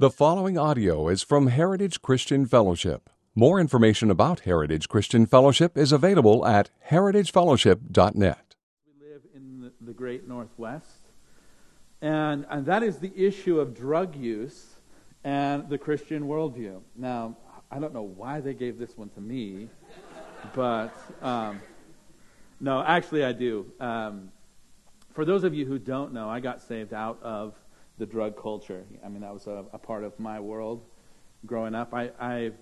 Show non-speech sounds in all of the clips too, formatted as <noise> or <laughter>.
The following audio is from Heritage Christian Fellowship. More information about Heritage Christian Fellowship is available at heritagefellowship.net. We live in the, great Northwest, and, and that is the issue of drug use and the Christian worldview. Now, I don't know why they gave this one to me, but um, no, actually, I do. Um, for those of you who don't know, I got saved out of the drug culture. I mean, that was a, a part of my world growing up. I, I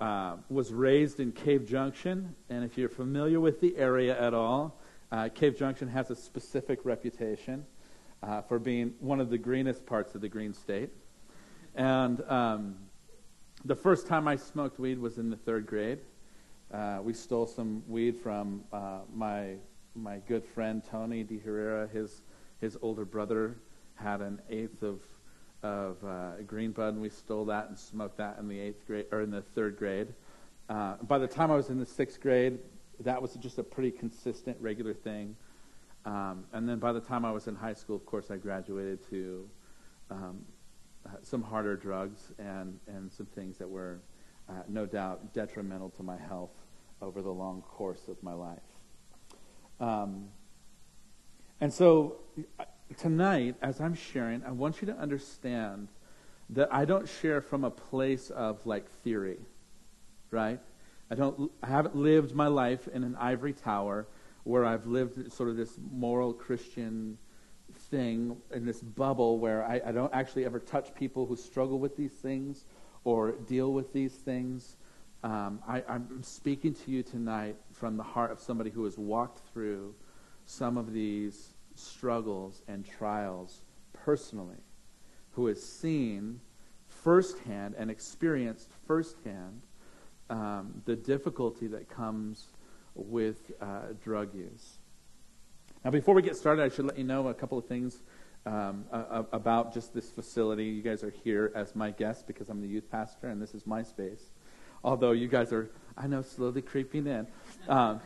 uh, was raised in Cave Junction, and if you're familiar with the area at all, uh, Cave Junction has a specific reputation uh, for being one of the greenest parts of the Green State. And um, the first time I smoked weed was in the third grade. Uh, we stole some weed from uh, my my good friend Tony De Herrera. His his older brother had an eighth of of uh, green bud, and we stole that and smoked that in the eighth grade or in the third grade. Uh, by the time I was in the sixth grade, that was just a pretty consistent, regular thing. Um, and then by the time I was in high school, of course, I graduated to um, some harder drugs and, and some things that were uh, no doubt detrimental to my health over the long course of my life. Um, and so tonight, as I'm sharing, I want you to understand that I don't share from a place of like theory, right? I don't. I haven't lived my life in an ivory tower where I've lived sort of this moral Christian thing in this bubble where I, I don't actually ever touch people who struggle with these things or deal with these things. Um, I, I'm speaking to you tonight from the heart of somebody who has walked through some of these struggles and trials personally, who has seen firsthand and experienced firsthand um, the difficulty that comes with uh, drug use. Now, before we get started, I should let you know a couple of things um, uh, about just this facility. You guys are here as my guests because I'm the youth pastor and this is my space. Although you guys are, I know, slowly creeping in. Um,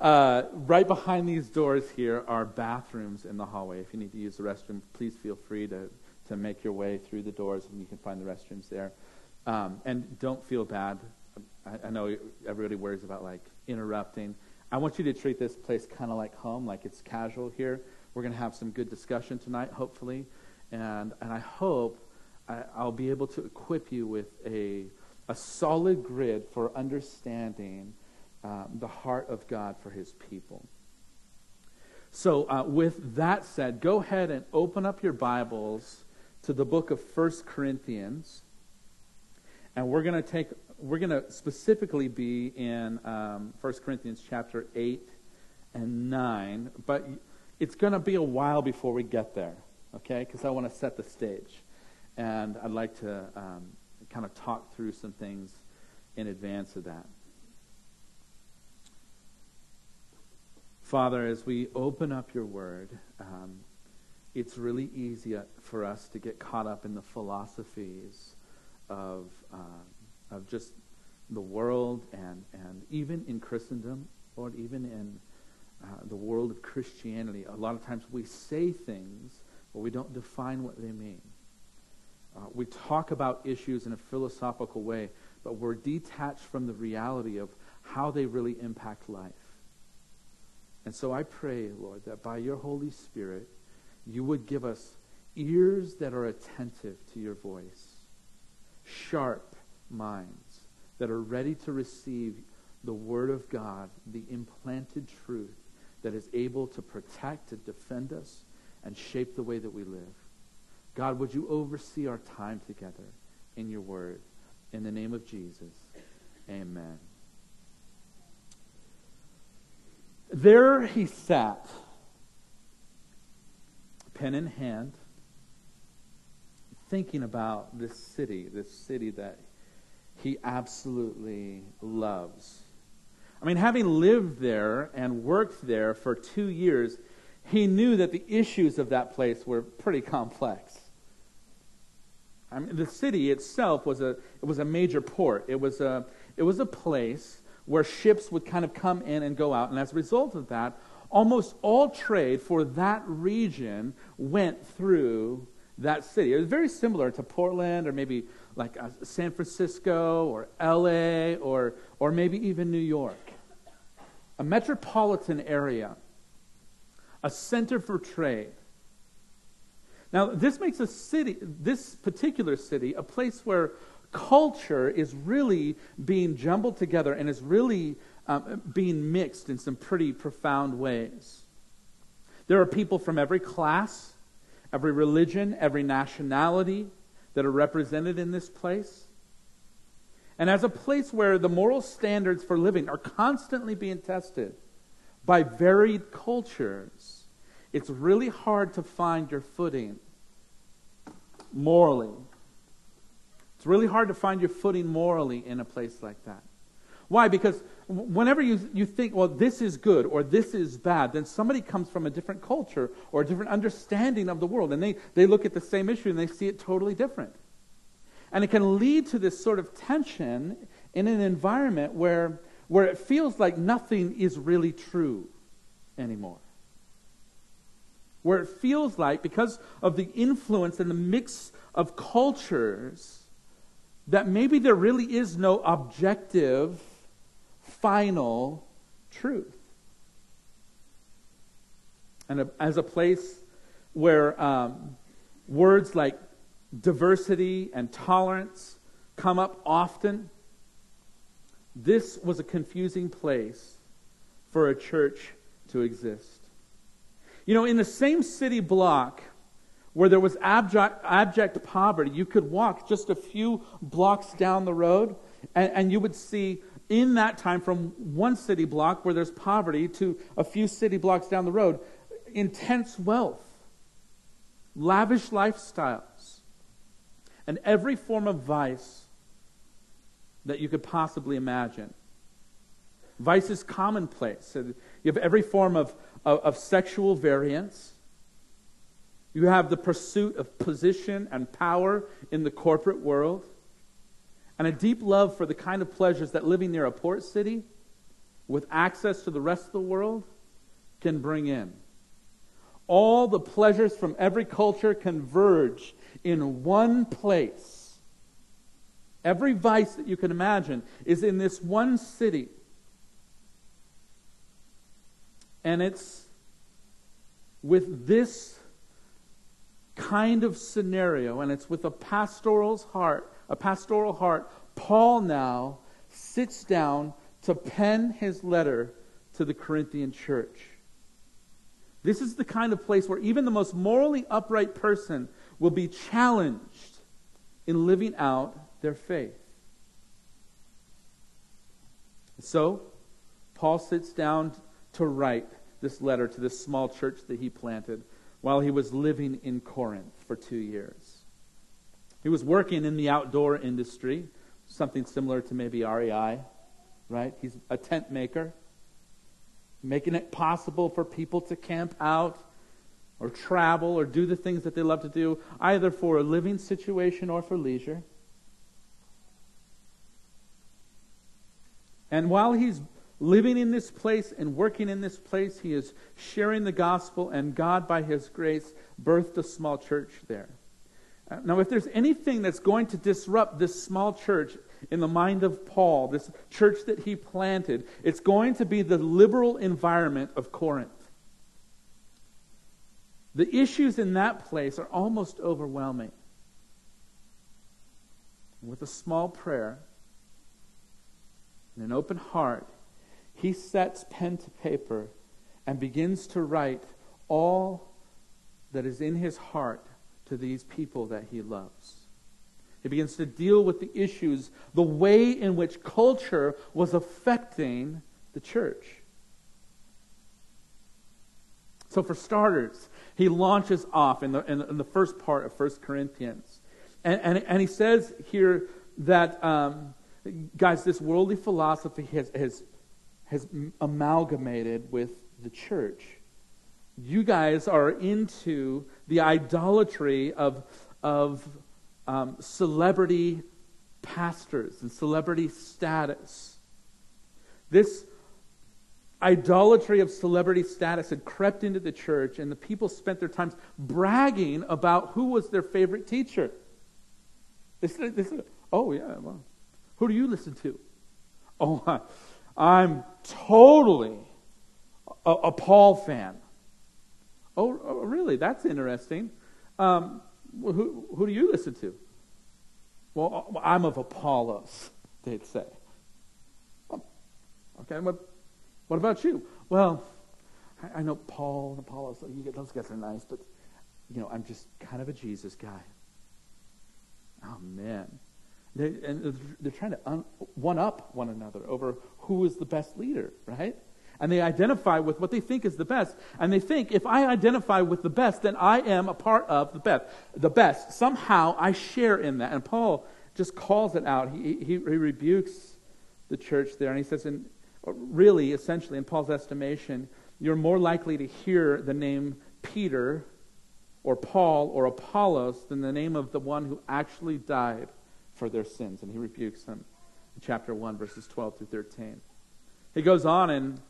uh, right behind these doors here are bathrooms in the hallway. If you need to use the restroom, please feel free to, to make your way through the doors and you can find the restrooms there. Um, and don't feel bad. I, I, know everybody worries about like interrupting. I want you to treat this place kind of like home, like it's casual here. We're going to have some good discussion tonight, hopefully. And, and I hope I, I'll be able to equip you with a, a solid grid for understanding um, the heart of God for his people. So, uh, with that said, go ahead and open up your Bibles to the book of First Corinthians. And we're going to take, we're going to specifically be in um, 1 Corinthians chapter 8 and 9. But it's going to be a while before we get there, okay? Because I want to set the stage. And I'd like to um, kind of talk through some things in advance of that. Father, as we open up your word, um, it's really easy for us to get caught up in the philosophies of, uh, of just the world and, and even in Christendom, or even in uh, the world of Christianity. A lot of times we say things, but we don't define what they mean. Uh, we talk about issues in a philosophical way, but we're detached from the reality of how they really impact life. And so I pray, Lord, that by your Holy Spirit, you would give us ears that are attentive to your voice, sharp minds that are ready to receive the Word of God, the implanted truth that is able to protect, and defend us, and shape the way that we live. God, would you oversee our time together in your Word? In the name of Jesus, amen. There he sat, pen in hand, thinking about this city, this city that he absolutely loves. I mean, having lived there and worked there for two years, he knew that the issues of that place were pretty complex. I mean, the city itself was a, it was a major port. It was a, it was a place where ships would kind of come in and go out. And as a result of that, almost all trade for that region went through that city. It was very similar to Portland or maybe like uh, San Francisco or LA or, or maybe even New York. A metropolitan area, a center for trade. Now, this makes a city, this particular city, a place where culture is really being jumbled together and is really um, being mixed in some pretty profound ways. There are people from every class, every religion, every nationality that are represented in this place. And as a place where the moral standards for living are constantly being tested by varied cultures, it's really hard to find your footing morally. It's really hard to find your footing morally in a place like that. Why? Because whenever you, you think, well, this is good or this is bad, then somebody comes from a different culture or a different understanding of the world, and they, they look at the same issue and they see it totally different. And it can lead to this sort of tension in an environment where, where it feels like nothing is really true anymore. Where it feels like, because of the influence and the mix of cultures, that maybe there really is no objective final truth. And as a place where um, words like diversity and tolerance come up often, this was a confusing place for a church to exist. You know, in the same city block where there was abject, abject poverty, you could walk just a few blocks down the road and, and you would see in that time from one city block where there's poverty to a few city blocks down the road, intense wealth, lavish lifestyles, and every form of vice that you could possibly imagine. Vice is commonplace. You have every form of, of, of sexual variance. You have the pursuit of position and power in the corporate world and a deep love for the kind of pleasures that living near a port city with access to the rest of the world can bring in. All the pleasures from every culture converge in one place. Every vice that you can imagine is in this one city. And it's with this kind of scenario, and it's with a pastoral's heart a pastoral heart, Paul now sits down to pen his letter to the Corinthian church. This is the kind of place where even the most morally upright person will be challenged in living out their faith. So, Paul sits down to write this letter to this small church that he planted while he was living in Corinth for two years. He was working in the outdoor industry, something similar to maybe REI, right? He's a tent maker, making it possible for people to camp out or travel or do the things that they love to do, either for a living situation or for leisure. And while he's living in this place and working in this place, he is sharing the gospel, and God, by his grace, birthed a small church there. Uh, now, if there's anything that's going to disrupt this small church in the mind of Paul, this church that he planted, it's going to be the liberal environment of Corinth. The issues in that place are almost overwhelming. With a small prayer and an open heart, he sets pen to paper and begins to write all that is in his heart to these people that he loves. He begins to deal with the issues, the way in which culture was affecting the church. So, for starters, he launches off in the, in, in the first part of 1 Corinthians. And, and, and he says here that, um, guys, this worldly philosophy has, has, has amalgamated with the church you guys are into the idolatry of, of um, celebrity pastors and celebrity status. This idolatry of celebrity status had crept into the church, and the people spent their times bragging about who was their favorite teacher. They said, they said Oh, yeah, well, who do you listen to? <laughs> Oh, I'm totally a, a Paul fan. Oh, oh, really? That's interesting. Um, who, who do you listen to? Well, I'm of Apollos, they'd say. okay, what, what about you? Well, I, I know Paul and Apollos, you get, those guys are nice, but, you know, I'm just kind of a Jesus guy. Oh, man. They, and they're trying to un, one up one another over who is the best leader, right? And they identify with what they think is the best. And they think, if I identify with the best, then I am a part of the best. The best. Somehow I share in that. And Paul just calls it out. He, he, he rebukes the church there. And he says, in, really, essentially, in Paul's estimation, you're more likely to hear the name Peter or Paul or Apollos than the name of the one who actually died for their sins. And he rebukes them in chapter 1, verses 12 through 13. He goes on in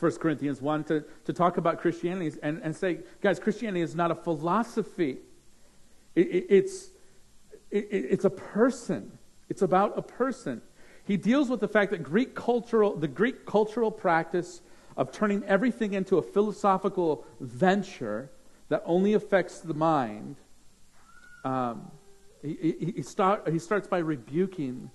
1 Corinthians 1 to, to talk about Christianity and, and say, guys, Christianity is not a philosophy, it, it, it's, it, it's a person. It's about a person. He deals with the fact that Greek cultural, the Greek cultural practice of turning everything into a philosophical venture that only affects the mind um, he, he, start, he starts by rebuking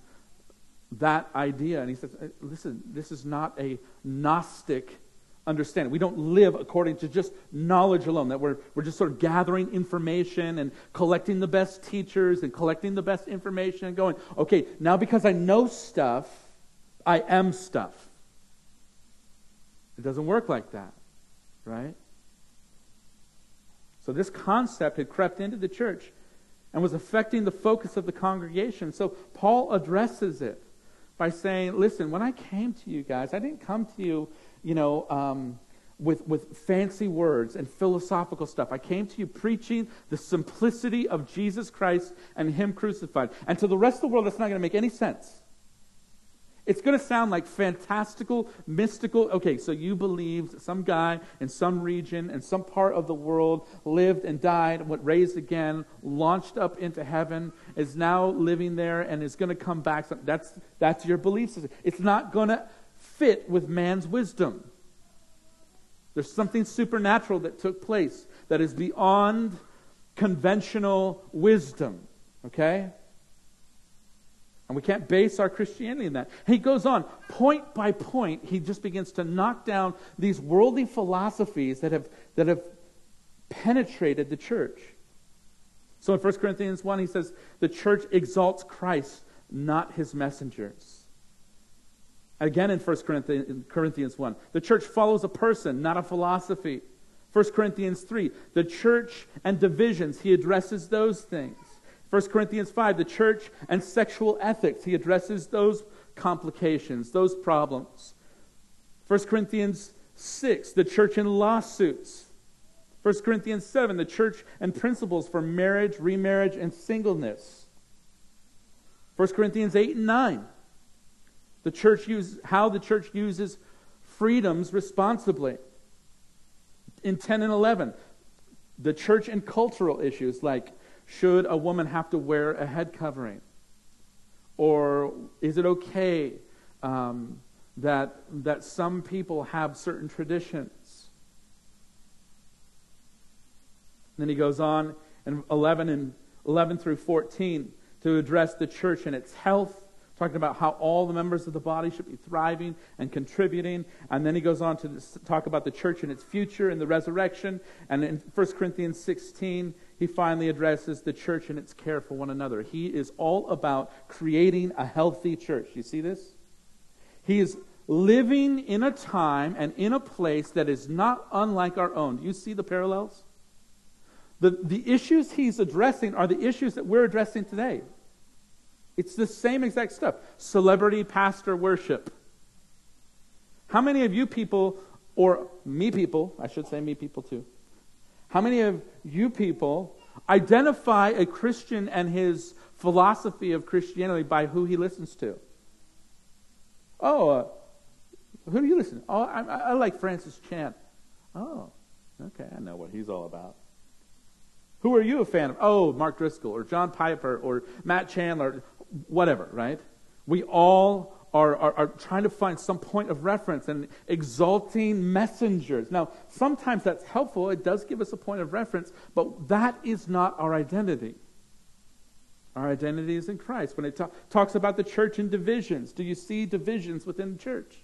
that idea. And he says, uh, listen, this is not a Gnostic understanding. We don't live according to just knowledge alone, that we're, we're just sort of gathering information and collecting the best teachers and collecting the best information and going, okay, now because I know stuff, I am stuff. It doesn't work like that, right? So this concept had crept into the church and was affecting the focus of the congregation. So Paul addresses it by saying, listen, when I came to you guys, I didn't come to you, you know, um, with, with fancy words and philosophical stuff. I came to you preaching the simplicity of Jesus Christ and Him crucified. And to the rest of the world, that's not going to make any sense. It's going to sound like fantastical, mystical. Okay, so you believed some guy in some region in some part of the world lived and died, and went raised again, launched up into heaven, is now living there, and is going to come back. That's, that's your belief system. It's not going to fit with man's wisdom. There's something supernatural that took place that is beyond conventional wisdom. Okay? And we can't base our Christianity in that. He goes on, point by point, he just begins to knock down these worldly philosophies that have, that have penetrated the church. So in 1 Corinthians 1, he says, the church exalts Christ, not his messengers. Again in 1 Corinthians 1, the church follows a person, not a philosophy. 1 Corinthians 3, the church and divisions, he addresses those things. 1 Corinthians 5, the church and sexual ethics. He addresses those complications, those problems. 1 Corinthians 6, the church and lawsuits. 1 Corinthians 7, the church and principles for marriage, remarriage, and singleness. 1 Corinthians 8 and 9, the church use, how the church uses freedoms responsibly. In 10 and 11, the church and cultural issues like should a woman have to wear a head covering? Or is it okay um, that, that some people have certain traditions? And then he goes on in 11 and 11 through 14 to address the church and its health talking about how all the members of the body should be thriving and contributing. And then he goes on to talk about the church and its future and the resurrection. And in 1 Corinthians 16, he finally addresses the church and its care for one another. He is all about creating a healthy church. You see this? He is living in a time and in a place that is not unlike our own. Do you see the parallels? The, the issues he's addressing are the issues that we're addressing today. It's the same exact stuff. Celebrity pastor worship. How many of you people, or me people, I should say me people too, how many of you people identify a Christian and his philosophy of Christianity by who he listens to? Oh, uh, Who do you listen to? Oh, I, I like Francis Chan. Oh, okay, I know what he's all about. Who are you a fan of? Oh, Mark Driscoll or John Piper or Matt Chandler, whatever, right? We all are, are, are, trying to find some point of reference and exalting messengers. Now, sometimes that's helpful. It does give us a point of reference, but that is not our identity. Our identity is in Christ. When it ta- talks about the church in divisions, do you see divisions within the church?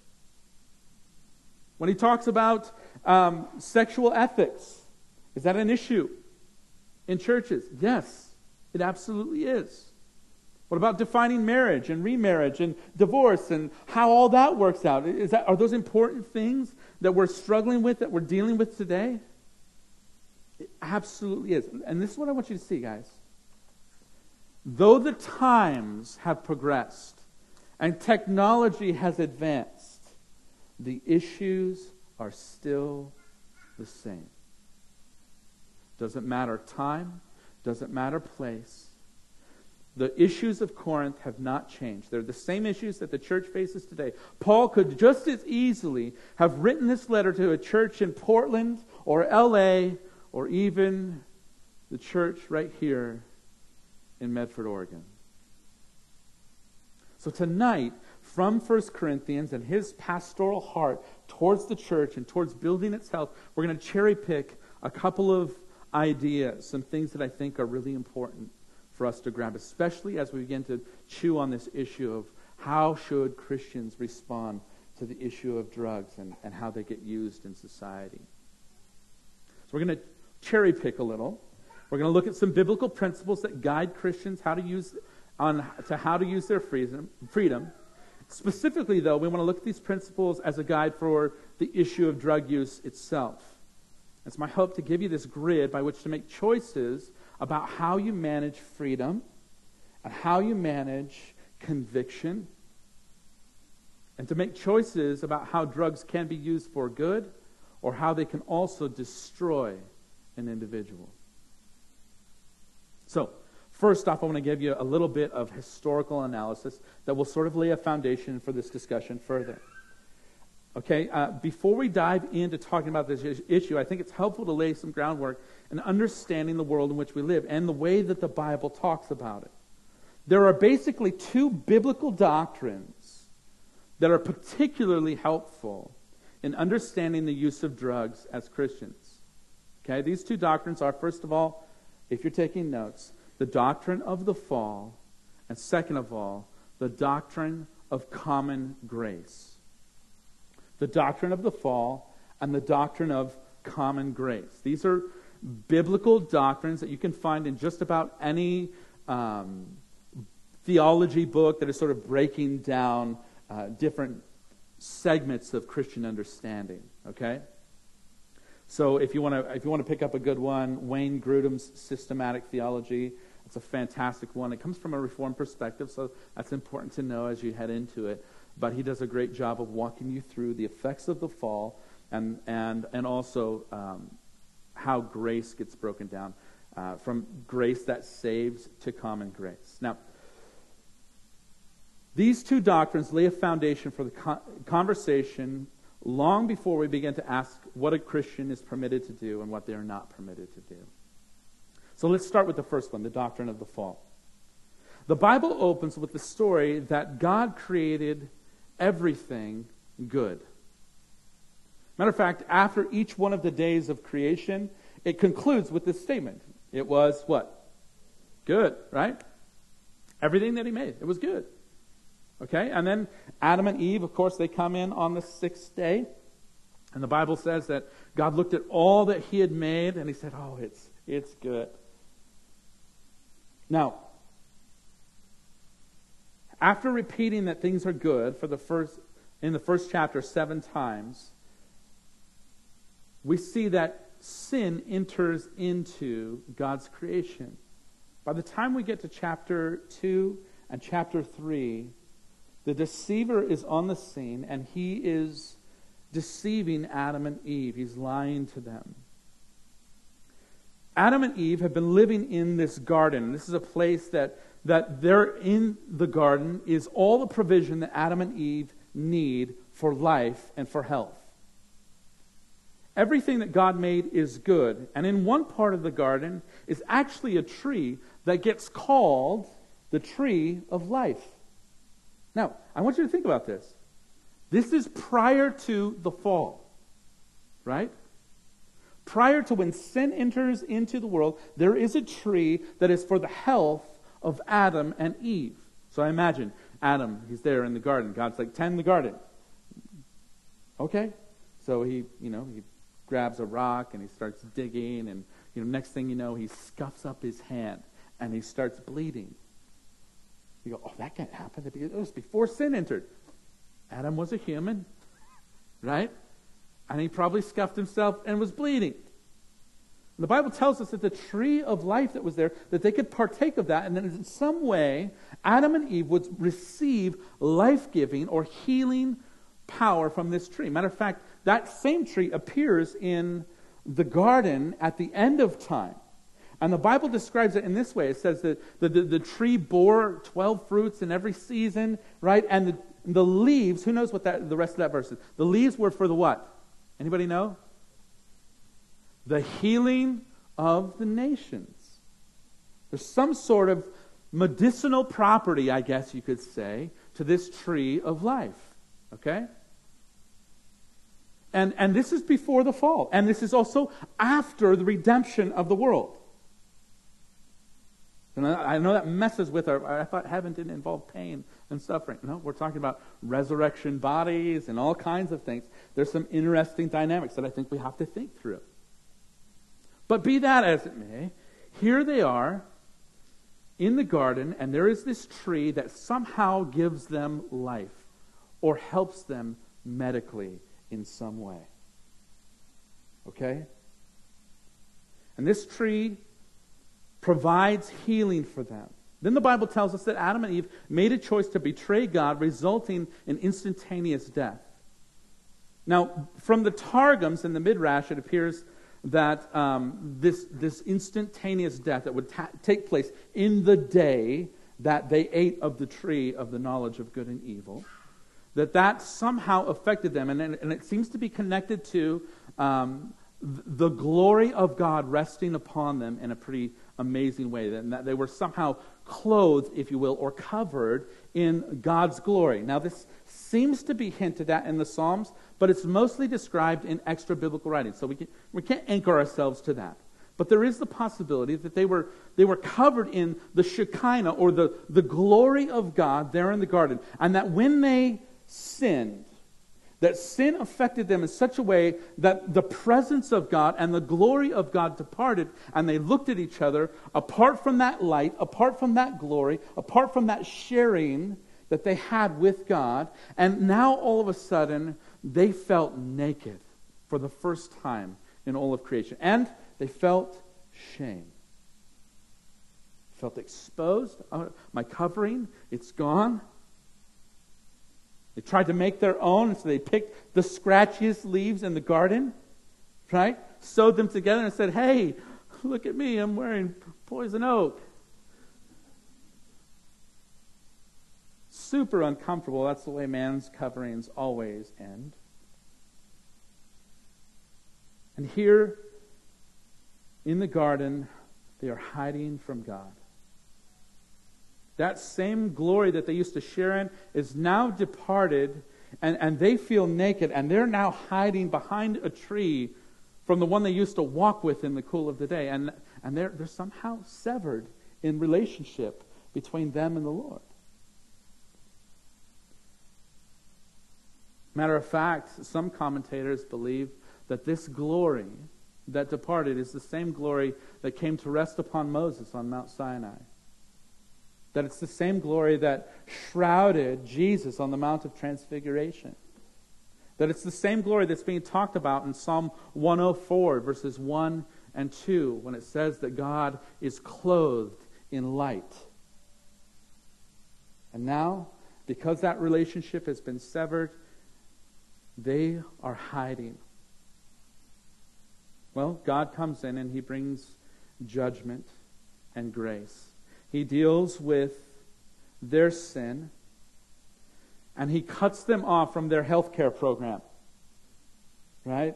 When he talks about um, sexual ethics, is that an issue in churches? Yes, it absolutely is. What about defining marriage and remarriage and divorce and how all that works out? Is that, are those important things that we're struggling with, that we're dealing with today? It absolutely is. And this is what I want you to see, guys. Though the times have progressed and technology has advanced, the issues are still the same. Doesn't matter time, doesn't matter place. The issues of Corinth have not changed. They're the same issues that the church faces today. Paul could just as easily have written this letter to a church in Portland or LA or even the church right here in Medford, Oregon. So tonight, from 1 Corinthians and his pastoral heart towards the church and towards building itself, we're going to cherry pick a couple of ideas, some things that I think are really important for us to grab, especially as we begin to chew on this issue of how should Christians respond to the issue of drugs and, and how they get used in society. So we're going to cherry pick a little. We're going to look at some biblical principles that guide Christians how to use on to how to use their freedom. freedom. Specifically, though, we want to look at these principles as a guide for the issue of drug use itself. It's my hope to give you this grid by which to make choices about how you manage freedom and how you manage conviction and to make choices about how drugs can be used for good or how they can also destroy an individual. So, first off, I want to give you a little bit of historical analysis that will sort of lay a foundation for this discussion further. Okay, uh, before we dive into talking about this issue, I think it's helpful to lay some groundwork in understanding the world in which we live and the way that the Bible talks about it. There are basically two biblical doctrines that are particularly helpful in understanding the use of drugs as Christians. Okay, these two doctrines are, first of all, if you're taking notes, the doctrine of the fall, and second of all, the doctrine of common grace the doctrine of the fall, and the doctrine of common grace. These are biblical doctrines that you can find in just about any um, theology book that is sort of breaking down uh, different segments of Christian understanding. Okay? So if you want to if you want to pick up a good one, Wayne Grudem's systematic theology, it's a fantastic one. It comes from a reform perspective, so that's important to know as you head into it but he does a great job of walking you through the effects of the fall and, and, and also um, how grace gets broken down uh, from grace that saves to common grace. Now, these two doctrines lay a foundation for the conversation long before we begin to ask what a Christian is permitted to do and what they are not permitted to do. So let's start with the first one the doctrine of the fall. The Bible opens with the story that God created everything good. Matter of fact, after each one of the days of creation, it concludes with this statement. It was what? Good, right? Everything that he made, it was good. Okay? And then Adam and Eve, of course, they come in on the sixth day. And the Bible says that God looked at all that he had made and he said, Oh, it's, it's good. Now, after repeating that things are good for the first in the first chapter seven times, we see that sin enters into God's creation. By the time we get to chapter 2 and chapter 3, the deceiver is on the scene and he is deceiving Adam and Eve. He's lying to them. Adam and Eve have been living in this garden. This is a place that that there in the garden is all the provision that Adam and Eve need for life and for health. Everything that God made is good. And in one part of the garden is actually a tree that gets called the tree of life. Now, I want you to think about this. This is prior to the fall, right? Prior to when sin enters into the world, there is a tree that is for the health of Adam and Eve. So I imagine Adam, he's there in the garden. God's like, tend the garden. Okay. So he, you know, he grabs a rock and he starts digging, and you know, next thing you know, he scuffs up his hand and he starts bleeding. You go, oh, that can't happen. It was before sin entered. Adam was a human, right? And he probably scuffed himself and was bleeding. The Bible tells us that the tree of life that was there, that they could partake of that, and then in some way, Adam and Eve would receive life giving or healing power from this tree. Matter of fact, that same tree appears in the garden at the end of time. And the Bible describes it in this way it says that the, the, the tree bore 12 fruits in every season, right? And the, the leaves, who knows what that, the rest of that verse is? The leaves were for the what? Anybody know? The healing of the nations. There's some sort of medicinal property, I guess you could say, to this tree of life. Okay? And, and this is before the fall. And this is also after the redemption of the world. And I know that messes with our. I thought heaven didn't involve pain and suffering. No, we're talking about resurrection bodies and all kinds of things. There's some interesting dynamics that I think we have to think through. But be that as it may, here they are in the garden, and there is this tree that somehow gives them life or helps them medically in some way. Okay? And this tree provides healing for them. Then the Bible tells us that Adam and Eve made a choice to betray God, resulting in instantaneous death. Now, from the Targums and the Midrash, it appears that um, this, this instantaneous death that would ta- take place in the day that they ate of the tree of the knowledge of good and evil that that somehow affected them. And, and it seems to be connected to um, the glory of God resting upon them in a pretty amazing way. And that they were somehow clothed, if you will, or covered in God's glory. Now, this seems to be hinted at in the Psalms, but it's mostly described in extra biblical writings. So we, can, we can't anchor ourselves to that. But there is the possibility that they were, they were covered in the Shekinah or the, the glory of God there in the garden. And that when they sinned, that sin affected them in such a way that the presence of God and the glory of God departed, and they looked at each other apart from that light, apart from that glory, apart from that sharing that they had with God, and now all of a sudden they felt naked for the first time in all of creation. And they felt shame. Felt exposed. Oh, my covering, it's gone. They tried to make their own, so they picked the scratchiest leaves in the garden, right? Sewed them together and said, Hey, look at me, I'm wearing poison oak. Super uncomfortable. That's the way man's coverings always end. And here in the garden, they are hiding from God. That same glory that they used to share in is now departed, and, and they feel naked, and they're now hiding behind a tree from the one they used to walk with in the cool of the day. And, and they're, they're somehow severed in relationship between them and the Lord. Matter of fact, some commentators believe that this glory that departed is the same glory that came to rest upon Moses on Mount Sinai. That it's the same glory that shrouded Jesus on the Mount of Transfiguration. That it's the same glory that's being talked about in Psalm 104, verses 1 and 2, when it says that God is clothed in light. And now, because that relationship has been severed, they are hiding. Well, God comes in and he brings judgment and grace. He deals with their sin. and he cuts them off from their health care program. Right?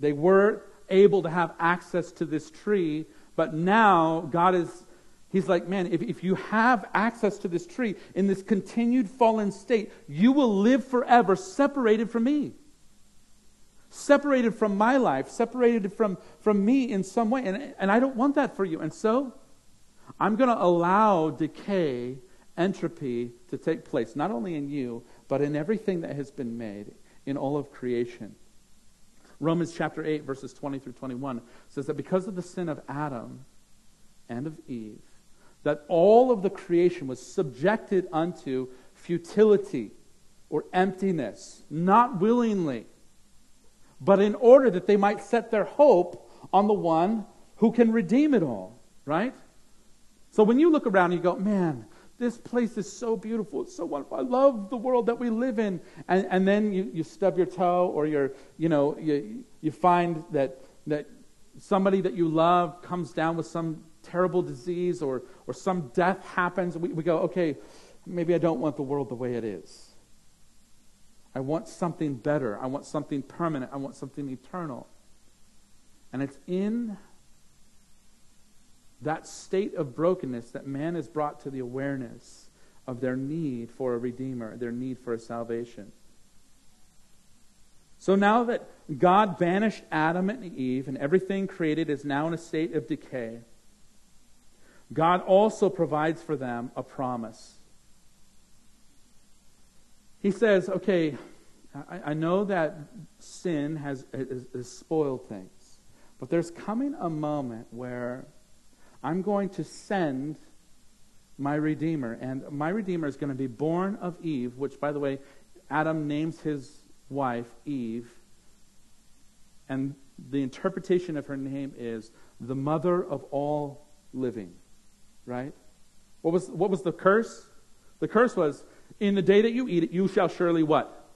They were able to have access to this tree, but now God is, He's like, man, if, if you have access to this tree in this continued fallen state, you will live forever separated from me. Separated from my life, separated from, from me in some way. And, and I don't want that for you. And so, I'm going to allow decay, entropy to take place, not only in you, but in everything that has been made, in all of creation. Romans chapter 8, verses 20 through 21 says that because of the sin of Adam and of Eve, that all of the creation was subjected unto futility or emptiness, not willingly, but in order that they might set their hope on the one who can redeem it all, right? So when you look around and you go, man, this place is so beautiful. It's so wonderful. I love the world that we live in. And, and then you, you stub your toe or you're, you know, you, you find that, that somebody that you love comes down with some terrible disease or, or some death happens. We, we go, okay, maybe I don't want the world the way it is. I want something better. I want something permanent. I want something eternal. And it's in that state of brokenness that man is brought to the awareness of their need for a redeemer, their need for a salvation. So now that God banished Adam and Eve and everything created is now in a state of decay, God also provides for them a promise. He says, okay, I, I know that sin has, has, has spoiled things, but there's coming a moment where I'm going to send my Redeemer. And my Redeemer is going to be born of Eve, which, by the way, Adam names his wife Eve. And the interpretation of her name is the mother of all living. Right? What was, what was the curse? The curse was, in the day that you eat it, you shall surely what?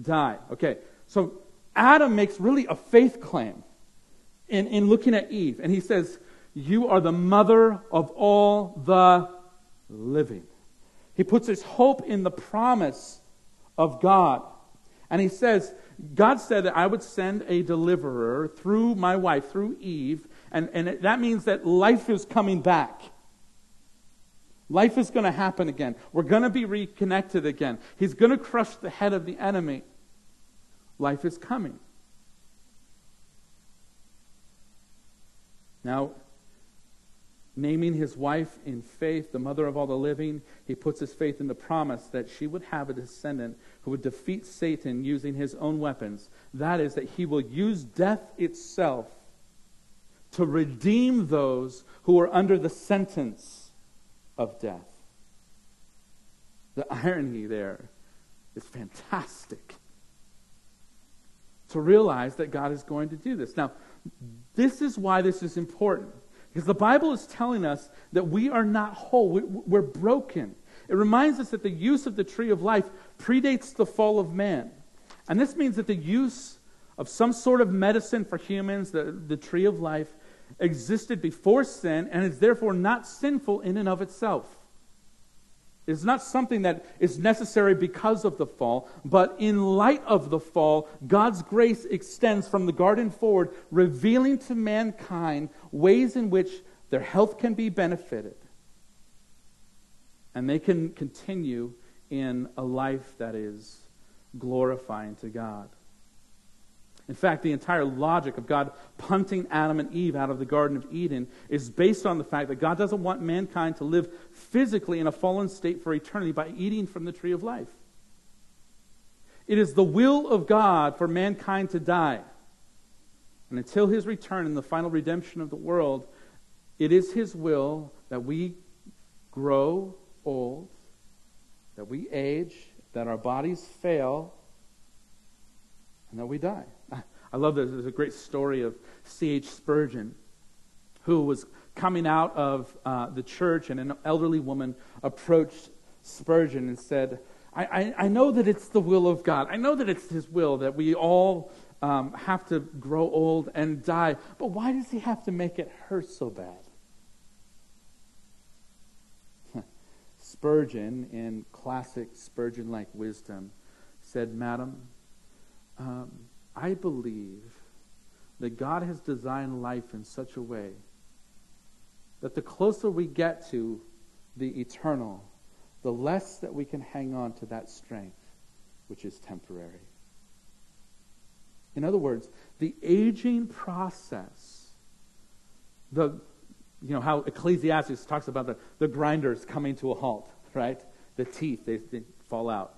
Die. Okay. So Adam makes really a faith claim in, in looking at Eve. And he says, you are the mother of all the living. He puts his hope in the promise of God. And he says, God said that I would send a deliverer through my wife, through Eve, and, and that means that life is coming back. Life is going to happen again. We're going to be reconnected again. He's going to crush the head of the enemy. Life is coming. Now, naming his wife in faith, the mother of all the living, he puts his faith in the promise that she would have a descendant who would defeat Satan using his own weapons. That is, that he will use death itself to redeem those who are under the sentence of death. The irony there is fantastic. To realize that God is going to do this. Now, this is why this is important. Because the Bible is telling us that we are not whole, we're broken. It reminds us that the use of the tree of life predates the fall of man. And this means that the use of some sort of medicine for humans, the, the tree of life, existed before sin and is therefore not sinful in and of itself. It's not something that is necessary because of the fall, but in light of the fall, God's grace extends from the garden forward, revealing to mankind ways in which their health can be benefited. And they can continue in a life that is glorifying to God. In fact, the entire logic of God punting Adam and Eve out of the Garden of Eden is based on the fact that God doesn't want mankind to live physically in a fallen state for eternity by eating from the tree of life. It is the will of God for mankind to die. And until his return and the final redemption of the world, it is his will that we grow old, that we age, that our bodies fail, and that we die. I love this. There's a great story of C.H. Spurgeon, who was coming out of uh, the church, and an elderly woman approached Spurgeon and said, I, I, I, know that it's the will of God. I know that it's His will that we all um, have to grow old and die. But why does He have to make it hurt so bad? <laughs> Spurgeon, in classic Spurgeon like wisdom, said, Madam, um, I believe that God has designed life in such a way that the closer we get to the eternal, the less that we can hang on to that strength, which is temporary. In other words, the aging process, the, you know, how Ecclesiastes talks about the, the grinders coming to a halt, right? The teeth, they, they fall out.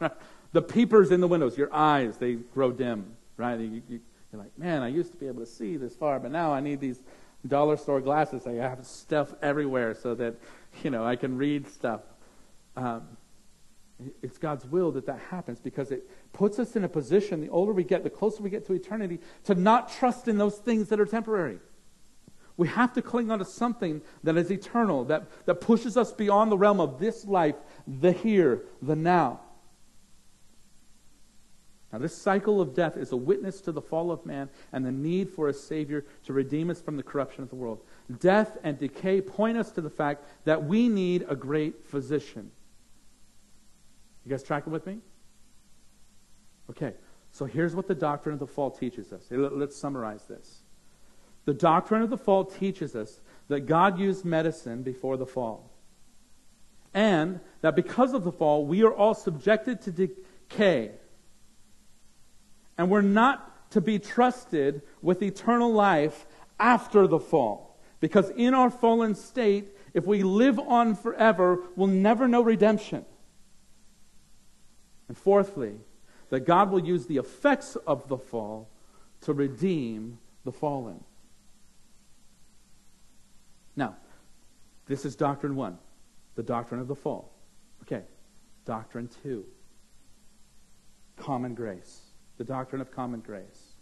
<laughs> the peepers in the windows, your eyes, they grow dim, right? You, you, you're like, man, I used to be able to see this far, but now I need these dollar store glasses. I have stuff everywhere so that, you know, I can read stuff. Um, it's God's will that that happens because it puts us in a position, the older we get, the closer we get to eternity, to not trust in those things that are temporary. We have to cling on to something that is eternal, that, that pushes us beyond the realm of this life, the here, the now. Now, this cycle of death is a witness to the fall of man and the need for a Savior to redeem us from the corruption of the world. Death and decay point us to the fact that we need a great physician. You guys tracking with me? Okay, so here's what the doctrine of the fall teaches us. Let's summarize this. The doctrine of the fall teaches us that God used medicine before the fall. And that because of the fall, we are all subjected to decay. And we're not to be trusted with eternal life after the fall. Because in our fallen state, if we live on forever, we'll never know redemption. And fourthly, that God will use the effects of the fall to redeem the fallen. Now, this is doctrine one, the doctrine of the fall. Okay, doctrine two, common grace, the doctrine of common grace.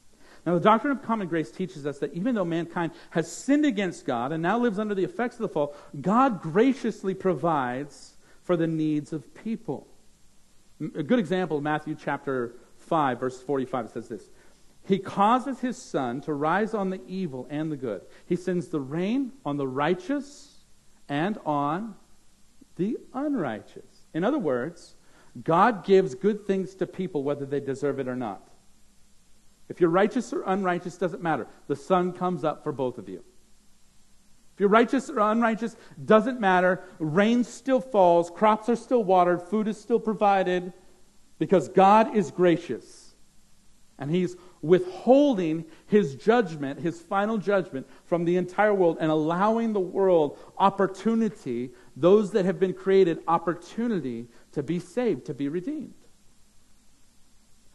Now, the doctrine of common grace teaches us that even though mankind has sinned against God and now lives under the effects of the fall, God graciously provides for the needs of people. A good example, Matthew chapter 5, verse 45 says this He causes his sun to rise on the evil and the good. He sends the rain on the righteous and on the unrighteous. In other words, God gives good things to people whether they deserve it or not. If you're righteous or unrighteous, doesn't matter. The sun comes up for both of you. If you're righteous or unrighteous, doesn't matter. Rain still falls, crops are still watered, food is still provided, because God is gracious. And He's withholding His judgment, His final judgment, from the entire world and allowing the world opportunity, those that have been created, opportunity to be saved, to be redeemed.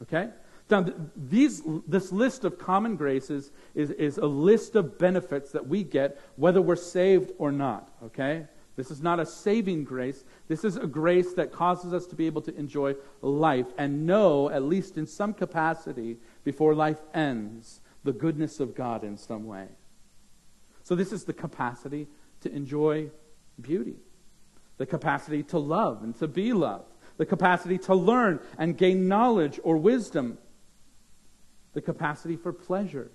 Okay? Now, these, this list of common graces is, is a list of benefits that we get whether we're saved or not, okay? This is not a saving grace. This is a grace that causes us to be able to enjoy life and know, at least in some capacity, before life ends, the goodness of God in some way. So, this is the capacity to enjoy beauty, the capacity to love and to be loved, the capacity to learn and gain knowledge or wisdom the capacity for pleasure,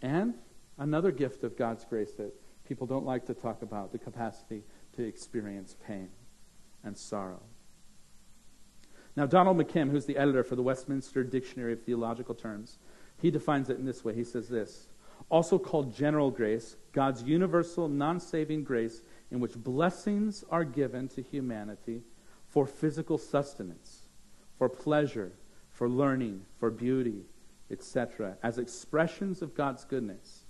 and another gift of God's grace that people don't like to talk about the capacity to experience pain and sorrow. Now, Donald McKim, who's the editor for the Westminster Dictionary of Theological Terms, he defines it in this way. He says this also called general grace, God's universal, non saving grace in which blessings are given to humanity for physical sustenance, for pleasure, for learning, for beauty, etc., as expressions of God's goodness.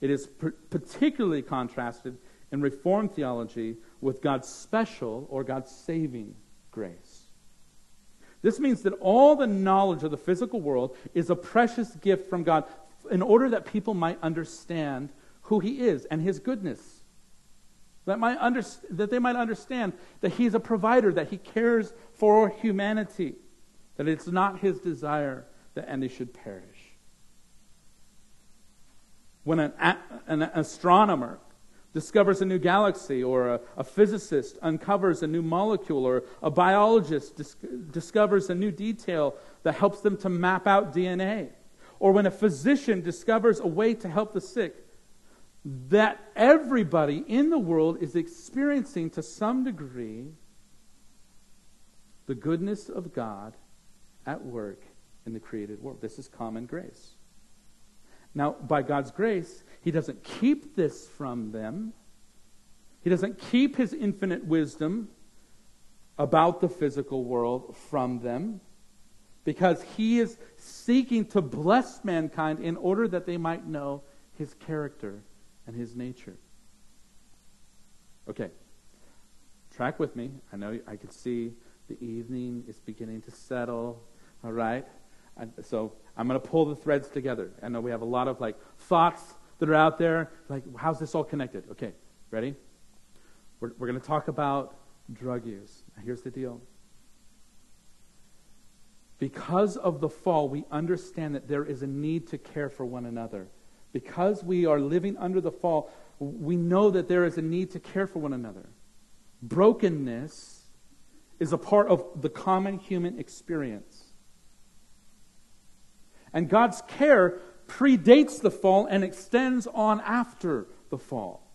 It is particularly contrasted in Reformed theology with God's special or God's saving grace. This means that all the knowledge of the physical world is a precious gift from God in order that people might understand who He is and His goodness. That, might under, that they might understand that He's a provider, that He cares for humanity, that it's not His desire that any should perish. When an, an astronomer discovers a new galaxy, or a, a, physicist uncovers a new molecule, or a biologist dis- discovers a new detail that helps them to map out DNA, or when a physician discovers a way to help the sick, that everybody in the world is experiencing to some degree the goodness of God at work in the created world. This is common grace. Now, by God's grace, He doesn't keep this from them. He doesn't keep His infinite wisdom about the physical world from them because He is seeking to bless mankind in order that they might know His character and His nature. Okay, track with me. I know I can see the evening is beginning to settle. All right? So I'm going to pull the threads together. I know we have a lot of like thoughts that are out there. Like, how's this all connected? Okay, ready? We're, we're going to talk about drug use. Here's the deal. Because of the fall, we understand that there is a need to care for one another. Because we are living under the fall, we know that there is a need to care for one another. Brokenness is a part of the common human experience. And God's care predates the fall and extends on after the fall.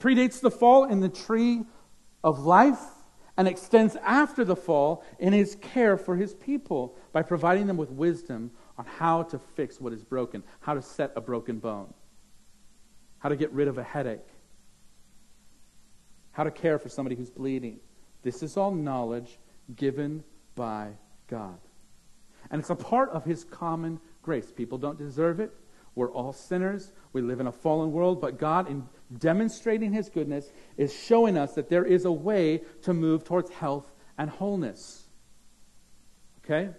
Predates the fall in the tree of life and extends after the fall in his care for his people by providing them with wisdom on how to fix what is broken, how to set a broken bone, how to get rid of a headache, how to care for somebody who's bleeding, this is all knowledge given by God. And it's a part of His common grace. People don't deserve it. We're all sinners. We live in a fallen world, but God, in demonstrating His goodness, is showing us that there is a way to move towards health and wholeness. Okay?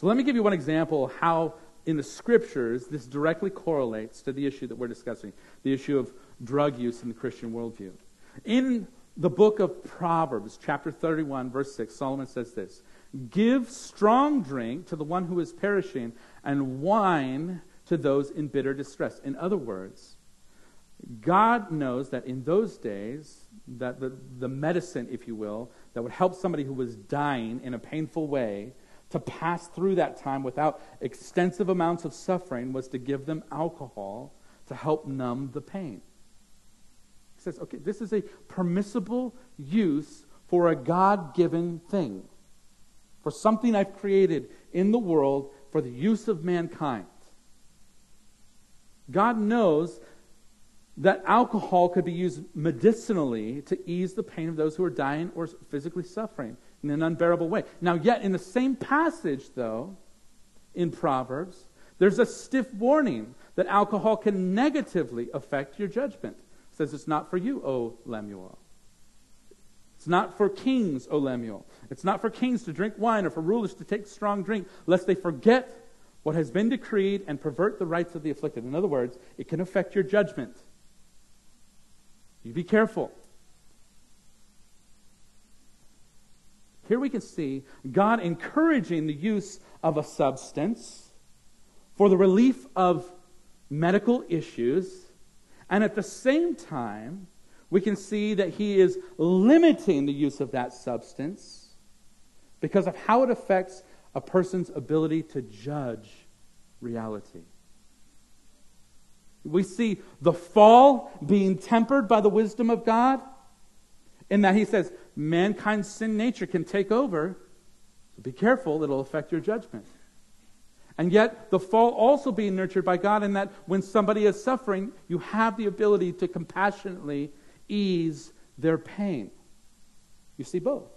So let me give you one example how in the scriptures this directly correlates to the issue that we're discussing the issue of drug use in the Christian worldview. In the book of Proverbs, chapter 31, verse 6, Solomon says this Give strong drink to the one who is perishing, and wine to those in bitter distress. In other words, God knows that in those days, that the, the medicine, if you will, that would help somebody who was dying in a painful way to pass through that time without extensive amounts of suffering was to give them alcohol to help numb the pain. He says, okay, this is a permissible use for a God given thing, for something I've created in the world for the use of mankind. God knows that alcohol could be used medicinally to ease the pain of those who are dying or physically suffering in an unbearable way. Now, yet, in the same passage, though, in Proverbs, there's a stiff warning that alcohol can negatively affect your judgment says it's not for you, O Lemuel. It's not for kings, O Lemuel. It's not for kings to drink wine or for rulers to take strong drink, lest they forget what has been decreed and pervert the rights of the afflicted. In other words, it can affect your judgment. You be careful. Here we can see God encouraging the use of a substance for the relief of medical issues and at the same time, we can see that he is limiting the use of that substance because of how it affects a person's ability to judge reality. We see the fall being tempered by the wisdom of God, in that he says mankind's sin nature can take over. So be careful, it'll affect your judgment. And yet, the fall also being nurtured by God, in that when somebody is suffering, you have the ability to compassionately ease their pain. You see both.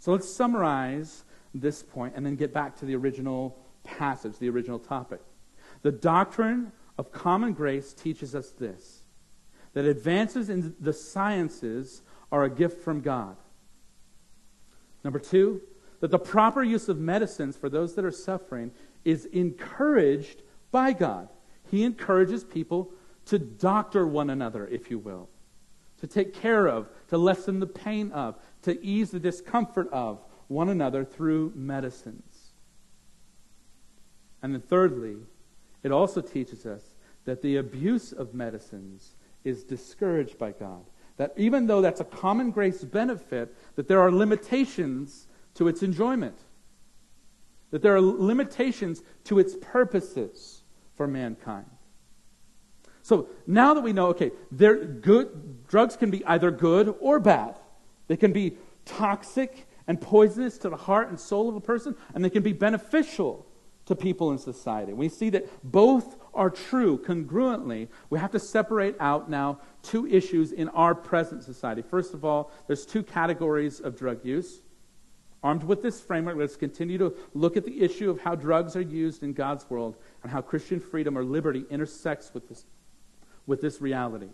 So let's summarize this point and then get back to the original passage, the original topic. The doctrine of common grace teaches us this that advances in the sciences are a gift from God. Number two, that the proper use of medicines for those that are suffering is encouraged by God. He encourages people to doctor one another, if you will, to take care of, to lessen the pain of, to ease the discomfort of one another through medicines. And then, thirdly, it also teaches us that the abuse of medicines is discouraged by God. That even though that's a common grace benefit, that there are limitations to its enjoyment. that there are limitations to its purposes for mankind. So now that we know, okay, they're good, drugs can be either good or bad. They can be toxic and poisonous to the heart and soul of a person, and they can be beneficial to people in society. We see that both are true congruently. We have to separate out now two issues in our present society. First of all, there's two categories of drug use. Armed with this framework, let's continue to look at the issue of how drugs are used in God's world and how Christian freedom or liberty intersects with this, with this reality.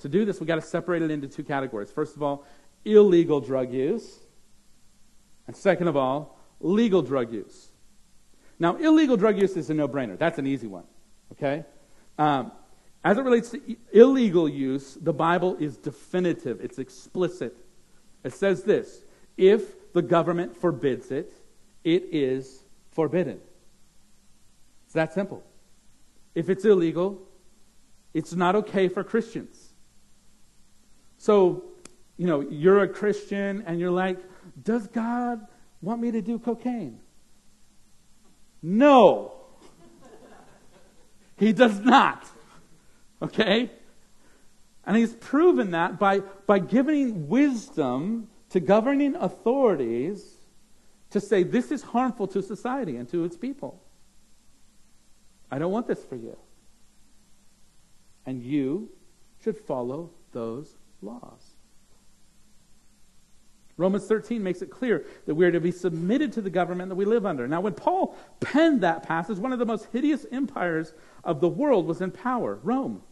To do this, we've got to separate it into two categories. First of all, illegal drug use. And second of all, legal drug use. Now, illegal drug use is a no brainer. That's an easy one. Okay? Um, as it relates to illegal use, the Bible is definitive, it's explicit. It says this if the government forbids it, it is forbidden. It's that simple. If it's illegal, it's not okay for Christians. So, you know, you're a Christian and you're like, does God want me to do cocaine? No. He does not. Okay? And he's proven that by, by giving wisdom to governing authorities to say this is harmful to society and to its people. I don't want this for you. And you should follow those laws. Romans 13 makes it clear that we are to be submitted to the government that we live under. Now, when Paul penned that passage, one of the most hideous empires of the world was in power Rome.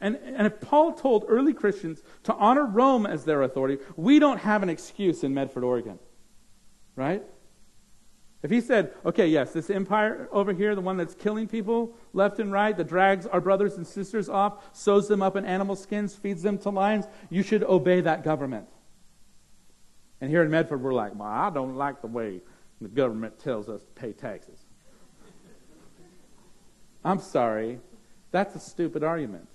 And, and if Paul told early Christians to honor Rome as their authority, we don't have an excuse in Medford, Oregon. Right? If he said, okay, yes, this empire over here, the one that's killing people left and right, that drags our brothers and sisters off, sews them up in animal skins, feeds them to lions, you should obey that government. And here in Medford, we're like, well, I don't like the way the government tells us to pay taxes. I'm sorry. That's a stupid argument.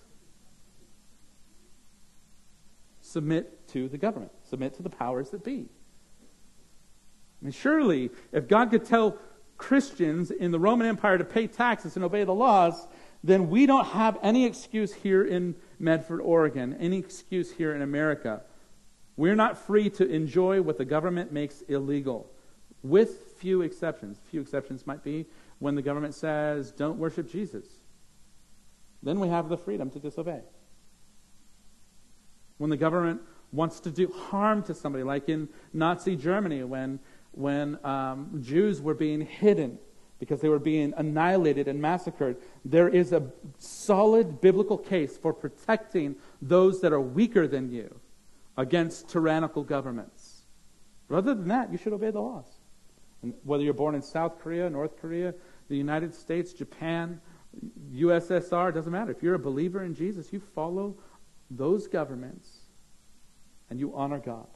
Submit to the government, submit to the powers that be. I mean, surely, if God could tell Christians in the Roman Empire to pay taxes and obey the laws, then we don't have any excuse here in Medford, Oregon, any excuse here in America. We're not free to enjoy what the government makes illegal, with few exceptions. Few exceptions might be when the government says, don't worship Jesus. Then we have the freedom to disobey. When the government wants to do harm to somebody, like in Nazi Germany, when when um, Jews were being hidden because they were being annihilated and massacred, there is a solid biblical case for protecting those that are weaker than you against tyrannical governments. But other than that, you should obey the laws. And whether you're born in South Korea, North Korea, the United States, Japan, USSR, doesn't matter. If you're a believer in Jesus, you follow those governments and you honor God.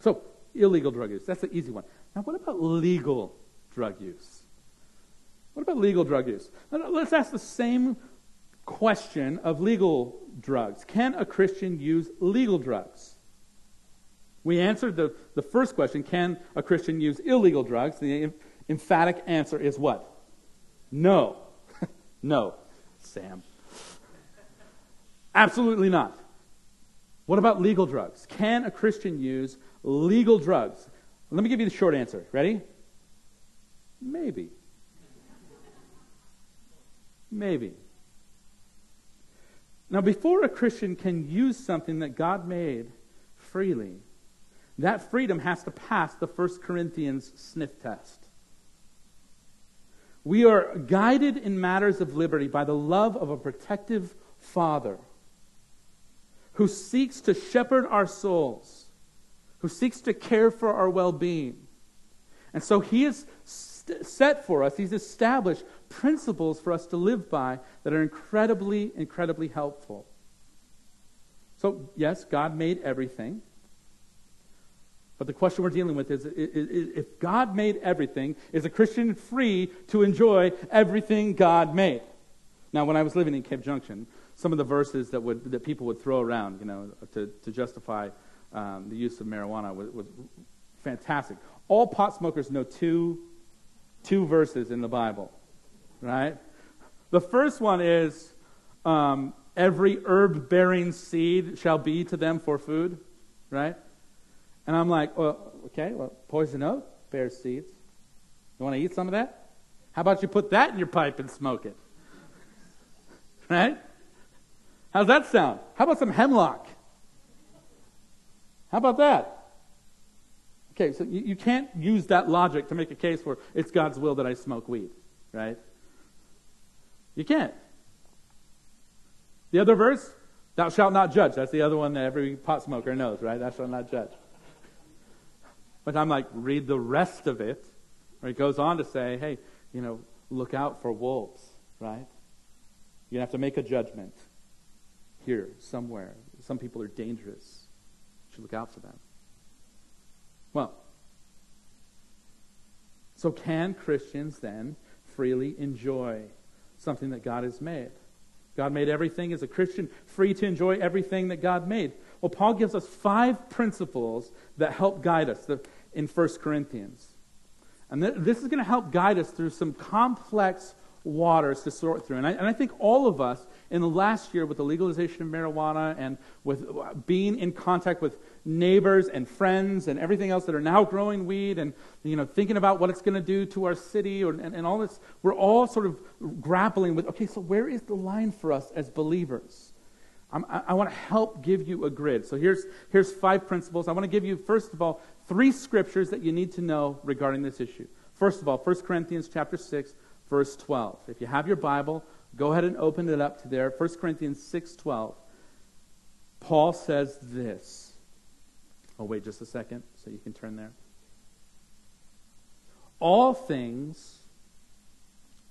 So, illegal drug use. That's the easy one. Now, what about legal drug use? What about legal drug use? Let's ask the same question of legal drugs. Can a Christian use legal drugs? We answered the, the first question can a Christian use illegal drugs? The emphatic answer is what? No. <laughs> no, Sam. Absolutely not. What about legal drugs? Can a Christian use legal drugs? Let me give you the short answer. Ready? Maybe. Maybe. Now, before a Christian can use something that God made freely, that freedom has to pass the 1 Corinthians sniff test. We are guided in matters of liberty by the love of a protective Father who seeks to shepherd our souls who seeks to care for our well being. And so he has st- set for us, he's established principles for us to live by that are incredibly, incredibly helpful. So, yes, God made everything. But the question we're dealing with is, if God made everything, is a Christian free to enjoy everything God made? Now, when I was living in Cave Junction, some of the verses that, would, that people would throw around, you know, to, to justify um, the use of marijuana was, was fantastic. All pot smokers know two, two verses in the Bible, right? The first one is um, every herb bearing seed shall be to them for food, right? And I'm like, well, okay, well, poison oak bear seeds. You want to eat some of that? How about you put that in your pipe and smoke it? <laughs> right? How's that sound? How about some hemlock? How about that? Okay, so you, you can't use that logic to make a case for it's God's will that I smoke weed, right? You can't. The other verse, thou shalt not judge. That's the other one that every pot smoker knows, right? Thou shalt not judge. But I'm like, read the rest of it, where it goes on to say, hey, you know, look out for wolves, right? You have to make a judgment here, somewhere. Some people are dangerous. You should look out for them. Well, so can Christians then freely enjoy something that God has made? God made everything. as a Christian free to enjoy everything that God made? Well, Paul gives us five principles that help guide us in 1 Corinthians. And this is going to help guide us through some complex waters to sort through. And I, and I, think all of us in the last year with the legalization of marijuana and with uh, being in contact with neighbors and friends and everything else that are now growing weed and you know thinking about what it's going to do to our city or, and, and all this, we're all sort of grappling with, okay, so where is the line for us as believers? I'm, I, I want to help give you a grid. So here's, here's five principles. I want to give you, first of all, three scriptures that you need to know regarding this issue. First of all, 1 Corinthians chapter 6, verse 12. If you have your Bible, go ahead and open it up to there. 1 Corinthians 6, 12. Paul says this. Oh, wait just a second so you can turn there. All things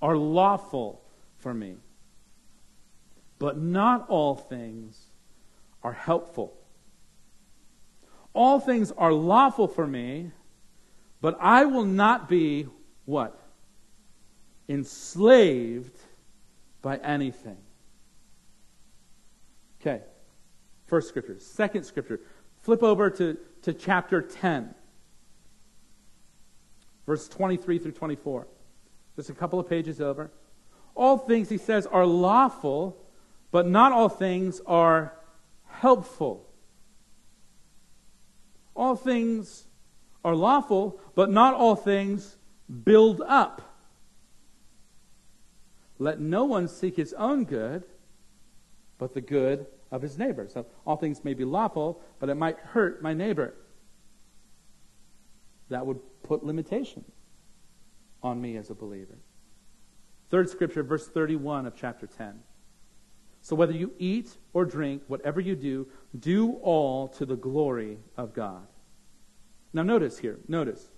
are lawful for me, but not all things are helpful. All things are lawful for me, but I will not be what? Enslaved by anything. Okay. First scripture. Second scripture. Flip over to, to chapter 10, verse 23 through 24. Just a couple of pages over. All things, he says, are lawful, but not all things are helpful. All things are lawful, but not all things build up. Let no one seek his own good, but the good of his neighbor. So all things may be lawful, but it might hurt my neighbor. That would put limitation on me as a believer. Third scripture, verse 31 of chapter 10. So whether you eat or drink, whatever you do, do all to the glory of God. Now, notice here, notice.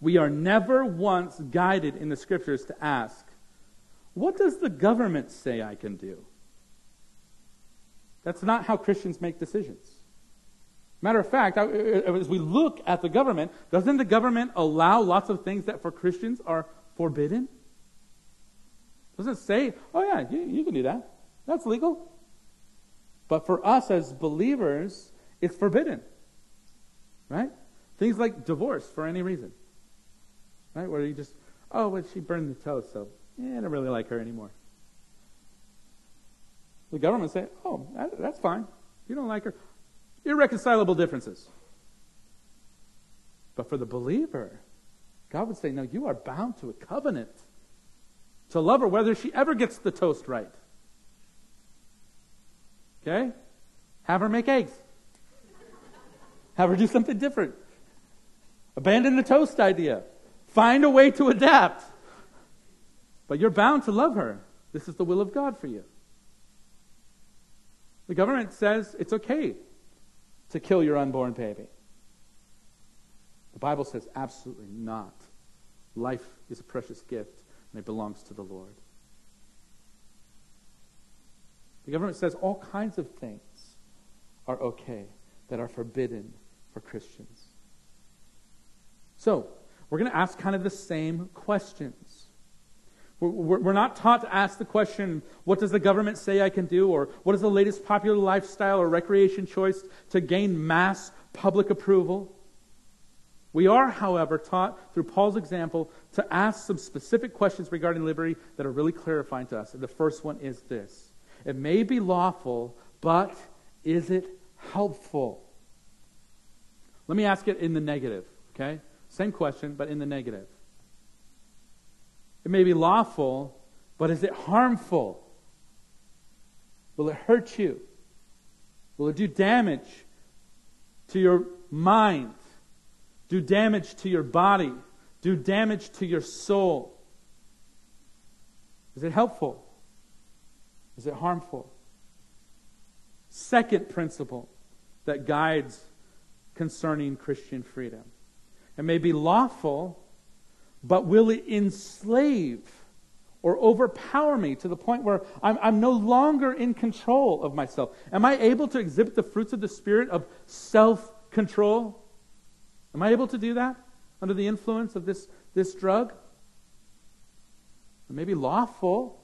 We are never once guided in the scriptures to ask, what does the government say I can do? That's not how Christians make decisions. Matter of fact, uh, as we look at the government, doesn't the government allow lots of things that for Christians are forbidden? Doesn't it say, oh, yeah, you, you can do that? That's legal. But for us as believers, it's forbidden. Right? Things like divorce for any reason. Right? Where you just, oh, well, she burned the toast, so yeah, I don't really like her anymore. The government say, oh, that, that's fine. You don't like her. Irreconcilable differences. But for the believer, God would say, no, you are bound to a covenant to love her, whether she ever gets the toast right. Okay? Have her make eggs. Have her do something different. Abandon the toast idea. Find a way to adapt. But you're bound to love her. This is the will of God for you. The government says it's okay to kill your unborn baby. The Bible says absolutely not. Life is a precious gift and it belongs to the Lord. The government says all kinds of things are okay that are forbidden for Christians. So, we're going to ask kind of the same questions. We're, not taught to ask the question, what does the government say I can do? Or what is the latest popular lifestyle or recreation choice to gain mass public approval? We are, however, taught through Paul's example to ask some specific questions regarding liberty that are really clarifying to us. And the first one is this It may be lawful, but is it helpful? Let me ask it in the negative, okay? Same question, but in the negative. It may be lawful, but is it harmful? Will it hurt you? Will it do damage to your mind? Do damage to your body? Do damage to your soul? Is it helpful? Is it harmful? Second principle that guides concerning Christian freedom. It may be lawful, but will it enslave or overpower me to the point where I'm, I'm, no longer in control of myself? Am I able to exhibit the fruits of the Spirit of self control? Am I able to do that under the influence of this, this drug? It may be lawful,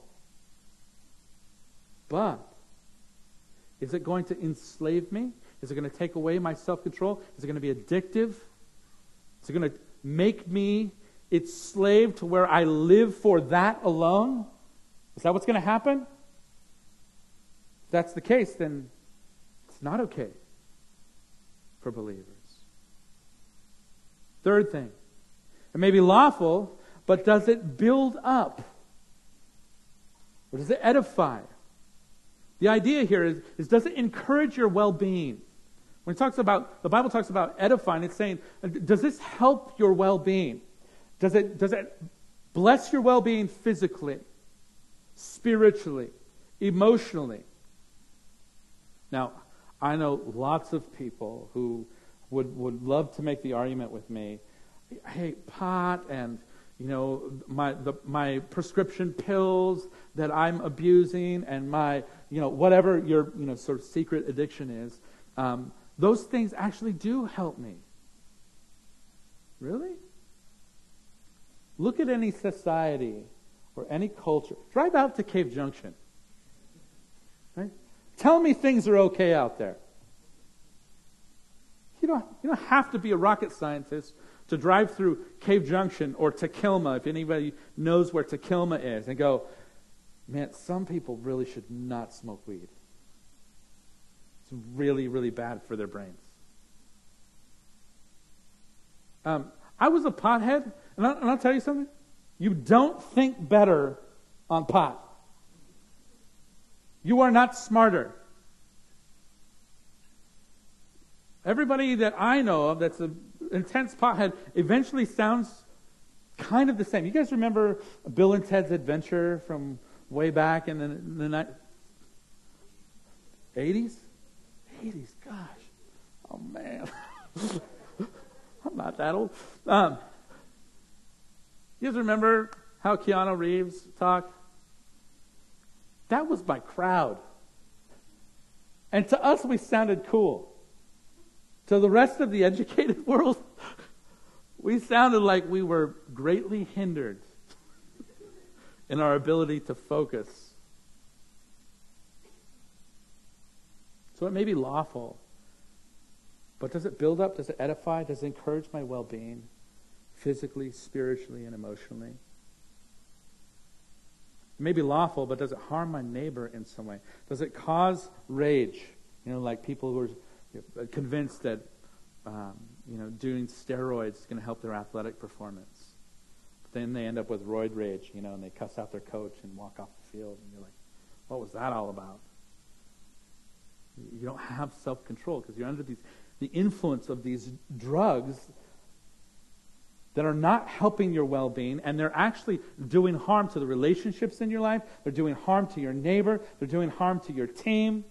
but is it going to enslave me? Is it going to take away my self control? Is it going to be addictive? Is it going to make me its slave to where I live for that alone? Is that what's going to happen? If that's the case, then it's not okay for believers. Third thing, it may be lawful, but does it build up? Or does it edify? The idea here is, is does it encourage your well being? When it talks about, the Bible talks about edifying, it's saying, uh, does this help your well being? Does it, does it bless your well being physically, spiritually, emotionally? Now, I know lots of people who would, would love to make the argument with me hey, pot and you know my the, my prescription pills that I'm abusing and my you know whatever your you know sort of secret addiction is, um, those things actually do help me. Really? Look at any society or any culture. Drive out to Cave Junction. Right? Tell me things are okay out there. You don't, you don't have to be a rocket scientist to drive through Cave Junction or Takilma, if anybody knows where Takilma is, and go, man, some people really should not smoke weed. It's really, really bad for their brains. Um, I was a pothead, and, I, and I'll tell you something. You don't think better on pot. You are not smarter. Everybody that I know of that's an intense pothead eventually sounds kind of the same. You guys remember Bill and Ted's Adventure from way back in the, in the ni- 80s? 80s, gosh. Oh, man. <laughs> I'm not that old. Um, you guys remember how Keanu Reeves talked? That was my crowd. And to us, we sounded cool. To the rest of the educated <laughs> world, we sounded like we were greatly hindered in our ability to focus. So it may be lawful, but does it build up? Does it edify? Does it encourage my well being, physically, spiritually, and emotionally? It may be lawful, but does it harm my neighbor in some way? Does it cause rage? You know, like people who are convinced that um, you know doing steroids is going to help their athletic performance. But then they end up with roid rage, you know, and they cuss out their coach and walk off the field, and you're like, what was that all about? You don't have self control because you're under these, the influence of these drugs that are not helping your well being, and they're actually doing harm to the relationships in your life. They're doing harm to your neighbor. They're doing harm to your team.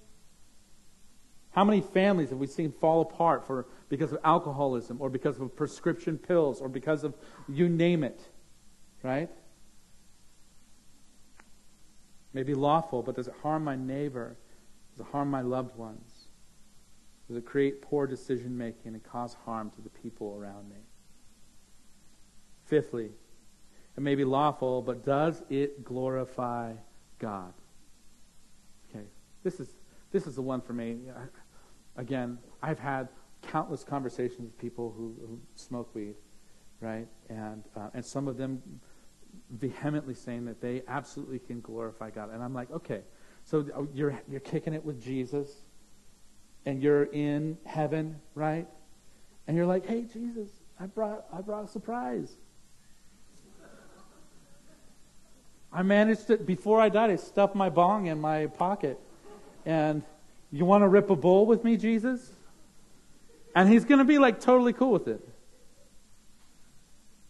How many families have we seen fall apart for, because of alcoholism or because of prescription pills or because of you name it? Right? Maybe lawful, but does it harm my neighbor? Does it harm my loved ones? Does it create poor decision making and cause harm to the people around me? Fifthly, It may be lawful, but does it glorify God? Okay, this is this is the one for me. Again, I've had countless conversations with people who, who smoke weed, right? And uh, and some of them vehemently saying that they absolutely can glorify God. And I'm like, okay, so uh, you're you're kicking it with Jesus, and you're in heaven, right? And you're like, hey, Jesus, I brought I brought a surprise. I managed to before I died. I stuffed my bong in my pocket, and you want to rip a bowl with me, Jesus? And he's going to be like totally cool with it.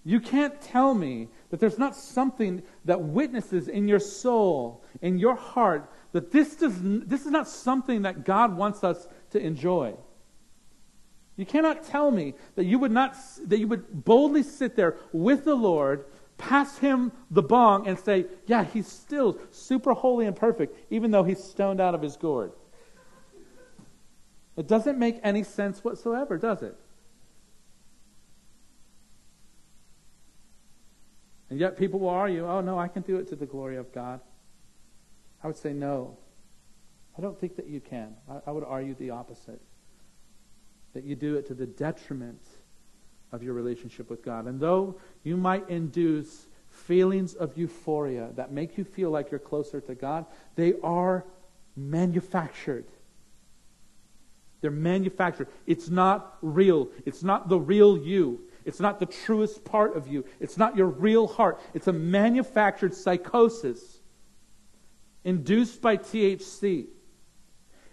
You can't tell me that there's not something that witnesses in your soul, in your heart, that this, does, this is not something that God wants us to enjoy. You cannot tell me that you would not that you would boldly sit there with the Lord, pass him the bong, and say, "Yeah, he's still super holy and perfect, even though he's stoned out of his gourd." It doesn't make any sense whatsoever, does it? And yet people will argue, oh, no, I can do it to the glory of God. I would say, no. I don't think that you can. I, I would argue the opposite. That you do it to the detriment of your relationship with God. And though you might induce feelings of euphoria that make you feel like you're closer to God, they are manufactured. They're manufactured. It's not real. It's not the real you. It's not the truest part of you. It's not your real heart. It's a manufactured psychosis induced by THC.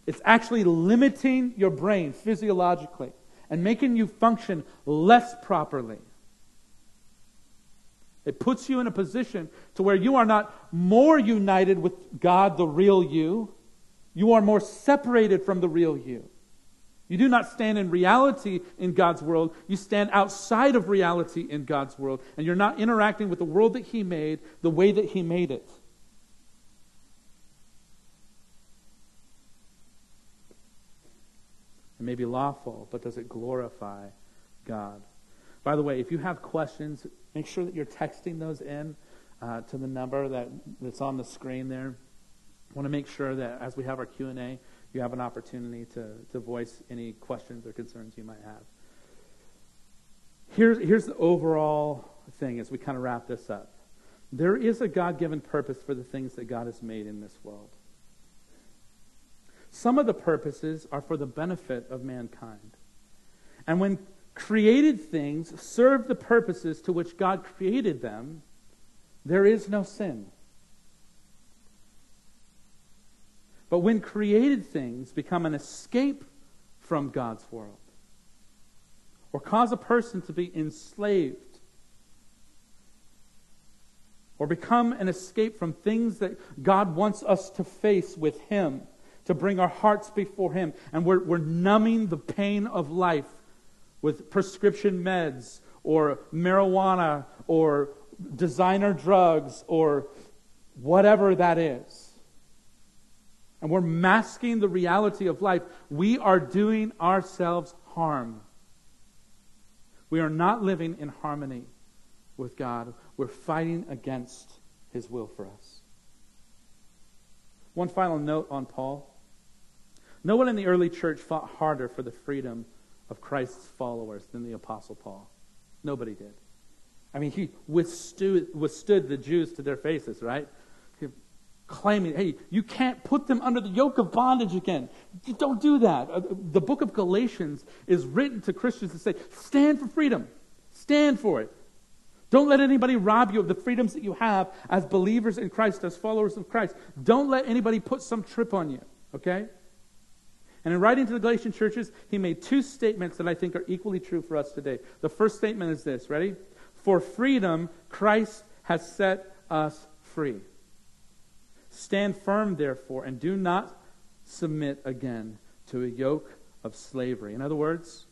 It's actually limiting your brain physiologically and making you function less properly. It puts you in a position to where you are not more united with God, the real you. You are more separated from the real you. You do not stand in reality in God's world. You stand outside of reality in God's world. And you're not interacting with the world that He made the way that He made it. It may be lawful, but does it glorify God? By the way, if you have questions, make sure that you're texting those in uh, to the number that, that's on the screen there. I want to make sure that as we have our Q&A, you have an opportunity to, to voice any questions or concerns you might have. Here's, here's the overall thing as we kind of wrap this up there is a God given purpose for the things that God has made in this world. Some of the purposes are for the benefit of mankind. And when created things serve the purposes to which God created them, there is no sin. But when created things become an escape from God's world, or cause a person to be enslaved, or become an escape from things that God wants us to face with Him, to bring our hearts before Him, and we're, we're numbing the pain of life with prescription meds, or marijuana, or designer drugs, or whatever that is and we're masking the reality of life, we are doing ourselves harm. We are not living in harmony with God. We're fighting against His will for us. One final note on Paul. No one in the early church fought harder for the freedom of Christ's followers than the Apostle Paul. Nobody did. I mean, he withstood, withstood the Jews to their faces, right? claiming, hey, you can't put them under the yoke of bondage again. Don't do that. Uh, the book of Galatians is written to Christians to say, stand for freedom, stand for it. Don't let anybody rob you of the freedoms that you have as believers in Christ, as followers of Christ. Don't let anybody put some trip on you, okay? And in writing to the Galatian churches, he made two statements that I think are equally true for us today. The first statement is this ready? For freedom, Christ has set us free. Stand firm, therefore, and do not submit again to a yoke of slavery. In other words,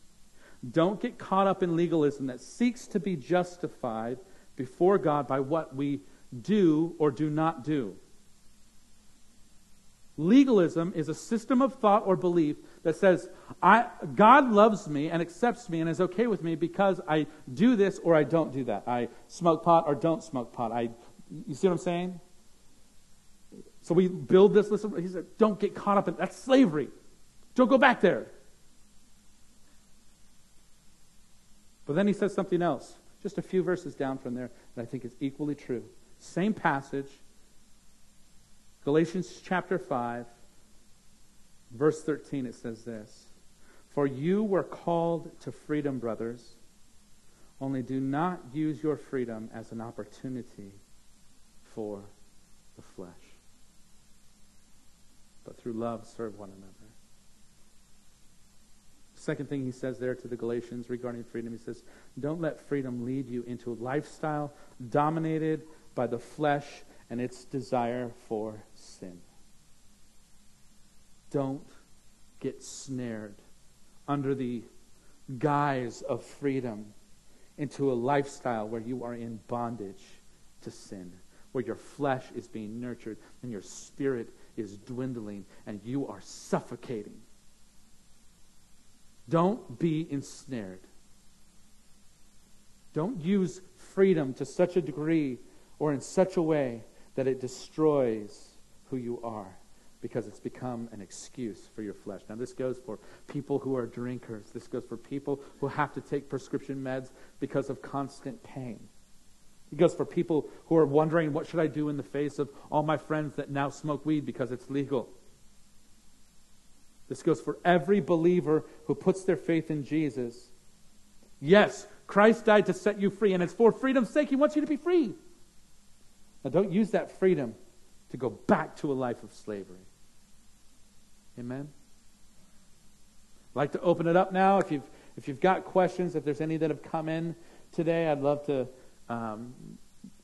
don't get caught up in legalism that seeks to be justified before God by what we do or do not do. Legalism is a system of thought or belief that says, I, God loves me and accepts me and is okay with me because I do this or I don't do that. I smoke pot or don't smoke pot. I, you see what I'm saying? So we build this list. Of, he said, don't get caught up in that's slavery. Don't go back there. But then he says something else, just a few verses down from there, that I think is equally true. Same passage, Galatians chapter 5, verse 13, it says this For you were called to freedom, brothers, only do not use your freedom as an opportunity for the flesh, but through love serve one another. Second thing he says there to the Galatians regarding freedom, he says, Don't let freedom lead you into a lifestyle dominated by the flesh and its desire for sin. Don't get snared under the guise of freedom into a lifestyle where you are in bondage to sin, where your flesh is being nurtured and your spirit is dwindling and you are suffocating. Don't be ensnared. Don't use freedom to such a degree or in such a way that it destroys who you are because it's become an excuse for your flesh. Now, this goes for people who are drinkers. This goes for people who have to take prescription meds because of constant pain. It goes for people who are wondering, what should I do in the face of all my friends that now smoke weed because it's legal? This goes for every believer who puts their faith in Jesus. Yes, Christ died to set you free, and it's for freedom's sake. He wants you to be free. Now, don't use that freedom to go back to a life of slavery. Amen? I'd like to open it up now. If you've, if you've got questions, if there's any that have come in today, I'd love to um,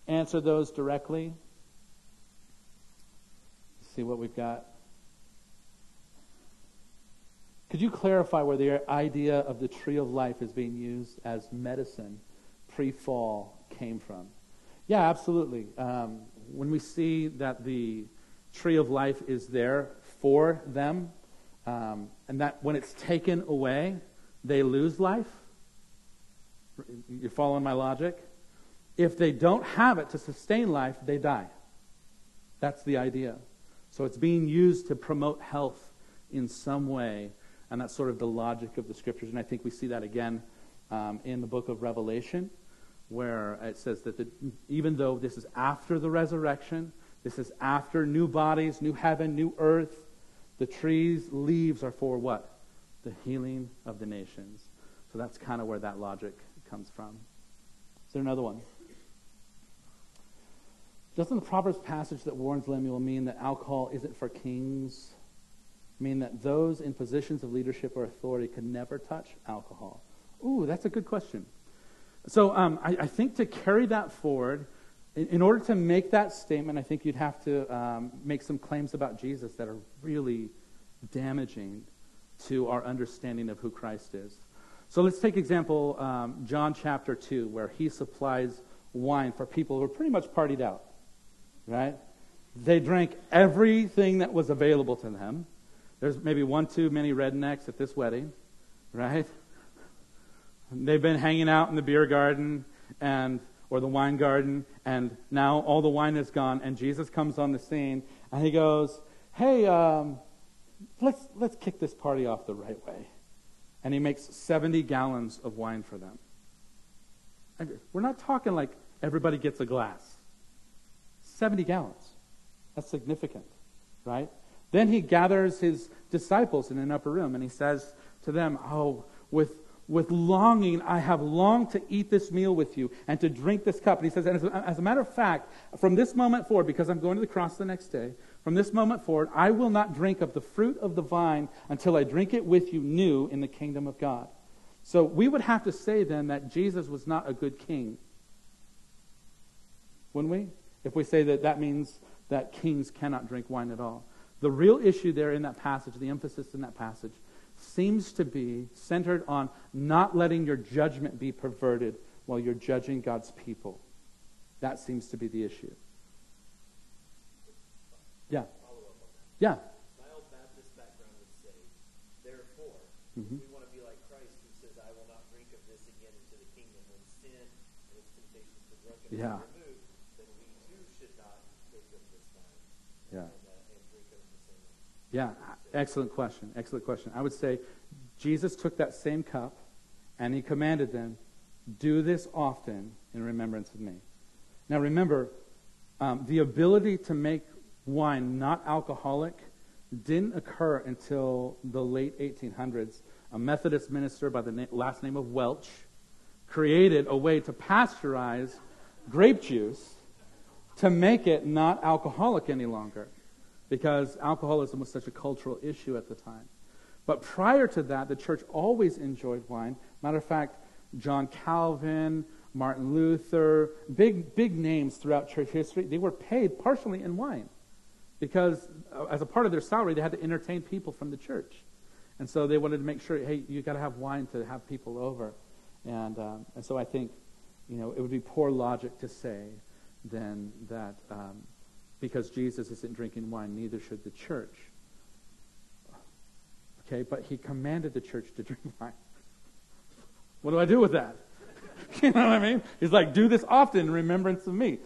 answer those directly. see what we've got. Could you clarify where the idea of the tree of life is being used as medicine pre fall came from? Yeah, absolutely. Um, when we see that the tree of life is there for them, um, and that when it's taken away, they lose life. You're following my logic? If they don't have it to sustain life, they die. That's the idea. So it's being used to promote health in some way, and that's sort of the logic of the scriptures. And I think we see that again um, in the book of Revelation where it says that the, even though this is after the resurrection, this is after new bodies, new heaven, new earth, the trees' leaves are for what? The healing of the nations. So that's kind of where that logic comes from. Is there another one? Doesn't the Proverbs passage that warns Lemuel mean that alcohol isn't for kings? Mean that those in positions of leadership or authority can never touch alcohol? Ooh, that's a good question. So um, I, I, think to carry that forward, in, in, order to make that statement, I think you'd have to um, make some claims about Jesus that are really damaging to our understanding of who Christ is. So let's take example um, John chapter 2, where he supplies wine for people who are pretty much partied out, right? They drank everything that was available to them. There's maybe one too many rednecks at this wedding, right? They've been hanging out in the beer garden and or the wine garden, and now all the wine is gone, and Jesus comes on the scene, and he goes, "Hey, um, let's let's kick this party off the right way," and he makes 70 gallons of wine for them. And we're not talking like everybody gets a glass. 70 gallons. That's significant, right? Then he gathers his disciples in an upper room, and he says to them, "Oh, with with longing, I have longed to eat this meal with you and to drink this cup. And he says, and as as a matter of fact, from this moment forward, because I'm going to the cross the next day, from this moment forward, I will not drink of the fruit of the vine until I drink it with you new in the kingdom of God. So we would have to say then that Jesus was not a good king. Wouldn't we? If we say that that means that kings cannot drink wine at all. The real issue there in that passage, the emphasis in that passage, seems to be centered on not letting your judgment be perverted while you're judging God's people. That seems to be the issue. Yeah. Yeah. My old Baptist background would say, Mm-hmm. We want to be like Christ, who says, "I will not drink of this again into the kingdom." When sin and its temptations to drunkenness yeah. removed, then we too should not take of this wine. Yeah. And, uh, and drink of the same. Yeah, excellent question. Excellent question. I would say Jesus took that same cup and he commanded them, "Do this often in remembrance of me." Now, remember, um, the ability to make wine not alcoholic didn't occur until the late 1800s. A Methodist minister by the na- last name of Welch created a way to pasteurize grape juice to make it not alcoholic any longer because alcoholism was such a cultural issue at the time. But prior to that, the church always enjoyed wine. Matter of fact, John Calvin, Martin Luther, big, big names throughout church history, they were paid partially in wine because uh, as a part of their salary, they had to entertain people from the church. And so they wanted to make sure, hey, you got to have wine to have people over. And, um, and so I think, you know, it would be poor logic to say then that um, because Jesus isn't drinking wine, neither should the church. Okay, but he commanded the church to <laughs> drink wine. What do I do with that? <laughs> you know what I mean? He's like, do this often in remembrance of me.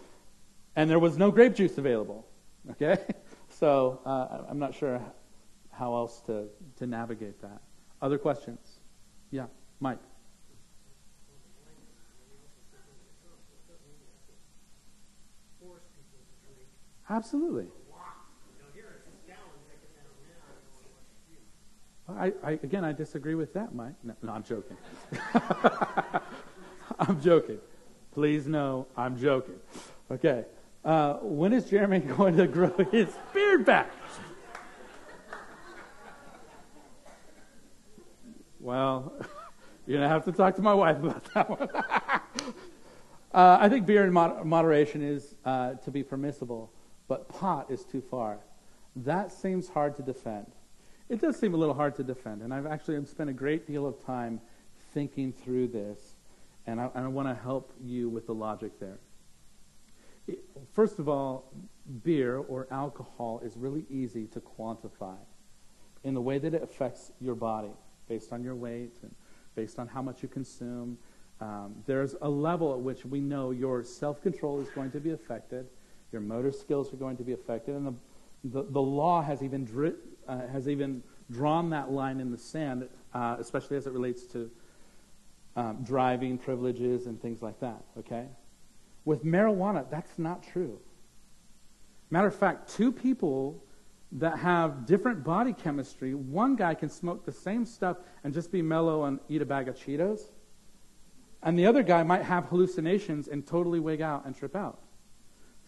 And there was no grape juice available. Okay? <laughs> So uh, I'm not sure how else to, to navigate that. Other questions? Yeah, Mike. Absolutely. I, I, again, I disagree with that, Mike. No, no I'm joking. <laughs> I'm joking. Please know I'm joking. Okay. Uh, when is Jeremy <laughs> going to grow his beard back? Well, <laughs> you're going to have to talk to my wife about that one. uh, I think beer in mod- moderation is uh, to be permissible, but pot is too far. That seems hard to defend. It does seem a little hard to defend, and I've actually spent a great deal of time thinking through this, and I, I want to help you with the logic there first of all, beer or alcohol is really easy to quantify in the way that it affects your body based on your weight and based on how much you consume. Um, there's a level at which we know your self control is going to be affected, your motor skills are going to be affected, and the, the, the law has even, dri- uh, has even drawn that line in the sand, uh, especially as it relates to um, driving privileges and things like that, okay? With marijuana, that's not true. Matter of fact, two people that have different body chemistry, one guy can smoke the same stuff and just be mellow and eat a bag of Cheetos, and the other guy might have hallucinations and totally wig out and trip out.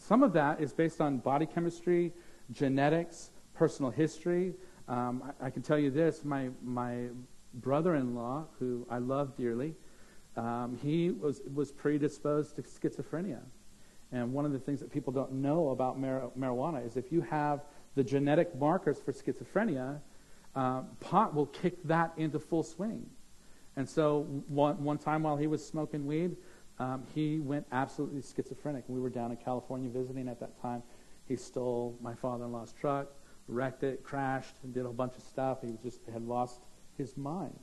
Some of that is based on body chemistry, genetics, personal history. Um, I, I, can tell you this my, my brother in law, who I love dearly, um, he was, was predisposed to schizophrenia. And one of the things that people don't know about mar- marijuana is if you have the genetic markers for schizophrenia, uh, pot will kick that into full swing. And so one, one time while he was smoking weed, um, he went absolutely schizophrenic. We were down in California visiting at that time. He stole my father-in-law's truck, wrecked it, crashed, and did a bunch of stuff. He just had lost his mind.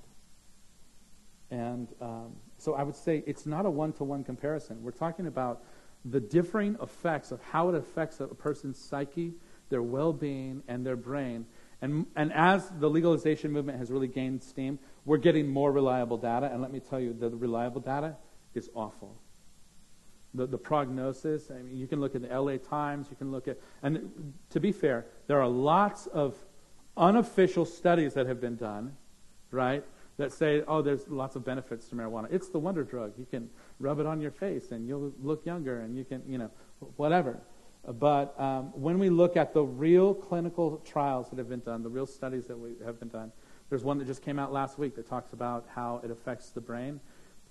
And um, so I would say it's not a one to one comparison. We're talking about the differing effects of how it affects a person's psyche, their well being, and their brain. And, and as the legalization movement has really gained steam, we're getting more reliable data. And let me tell you, the reliable data is awful. The, the prognosis, I mean, you can look at the LA Times, you can look at, and to be fair, there are lots of unofficial studies that have been done, right? that say, oh, there's lots of benefits to marijuana. It's the wonder drug. You can rub it on your face and you'll look younger and you can, you know, whatever. But um, when we look at the real clinical trials that have been done, the real studies that we have been done, there's one that just came out last week that talks about how it affects the brain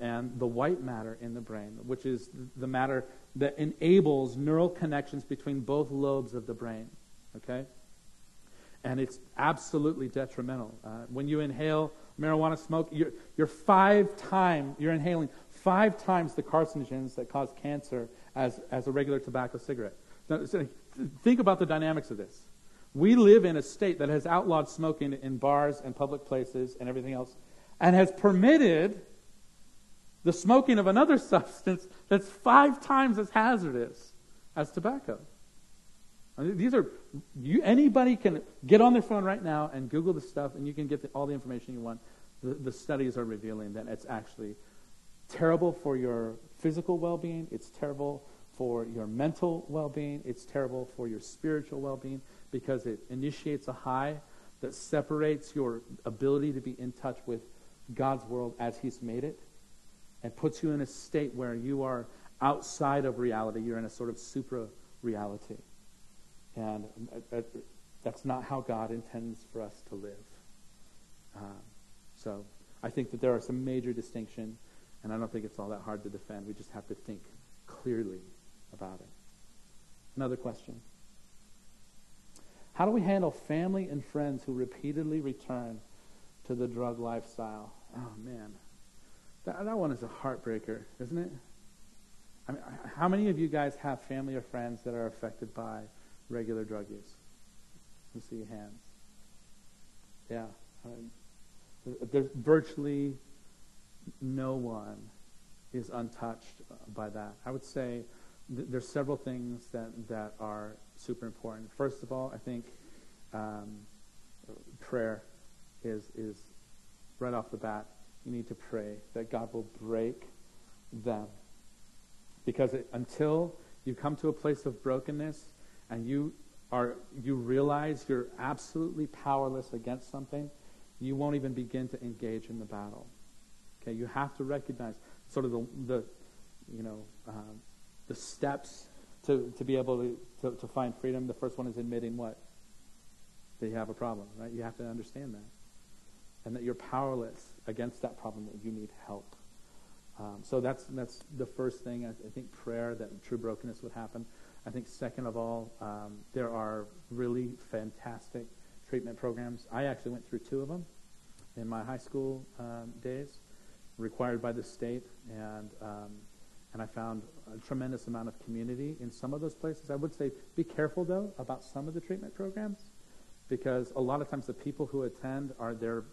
and the white matter in the brain, which is the matter that enables neural connections between both lobes of the brain. Okay? And it's absolutely detrimental. Uh, when you inhale marijuana smoke, you're, you're five times, you're inhaling five times the carcinogens that cause cancer as, as a regular tobacco cigarette. Now, think about the dynamics of this. We live in a state that has outlawed smoking in bars and public places and everything else, and has permitted the smoking of another substance that's five times as hazardous as tobacco. I mean, these are you, anybody can get on their phone right now and Google the stuff, and you can get the, all the information you want. The, the studies are revealing that it's actually terrible for your physical well-being. It's terrible for your mental well-being. It's terrible for your spiritual well-being because it initiates a high that separates your ability to be in touch with God's world as He's made it and puts you in a state where you are outside of reality. You're in a sort of supra reality. And that's not how God intends for us to live. Um, so I think that there are some major distinctions, and I don't think it's all that hard to defend. We just have to think clearly about it. Another question. How do we handle family and friends who repeatedly return to the drug lifestyle? Oh, man. That, that one is a heartbreaker, isn't it? I mean, how many of you guys have family or friends that are affected by regular drug use? Me see your hands. Yeah. There's virtually no one is untouched by that. I would say th- there's several things that, that are super important. First of all, I think um, prayer is, is right off the bat. You need to pray that God will break them. Because it, until you come to a place of brokenness and you are you realize you're absolutely powerless against something, you won't even begin to engage in the battle. Okay, you have to recognize sort of the, the you know, um, the steps to, to be able to, to, to find freedom. The first one is admitting what? That you have a problem, right? You have to understand that. And that you're powerless against that problem, that you need help. Um, so that's, that's the first thing. I, I, think prayer, that true brokenness would happen. I think, second of all, um, there are really fantastic treatment programs. I actually went through two of them in my high school um, days, required by the state, and um, and I found a tremendous amount of community in some of those places. I would say be careful though about some of the treatment programs, because a lot of times the people who attend are there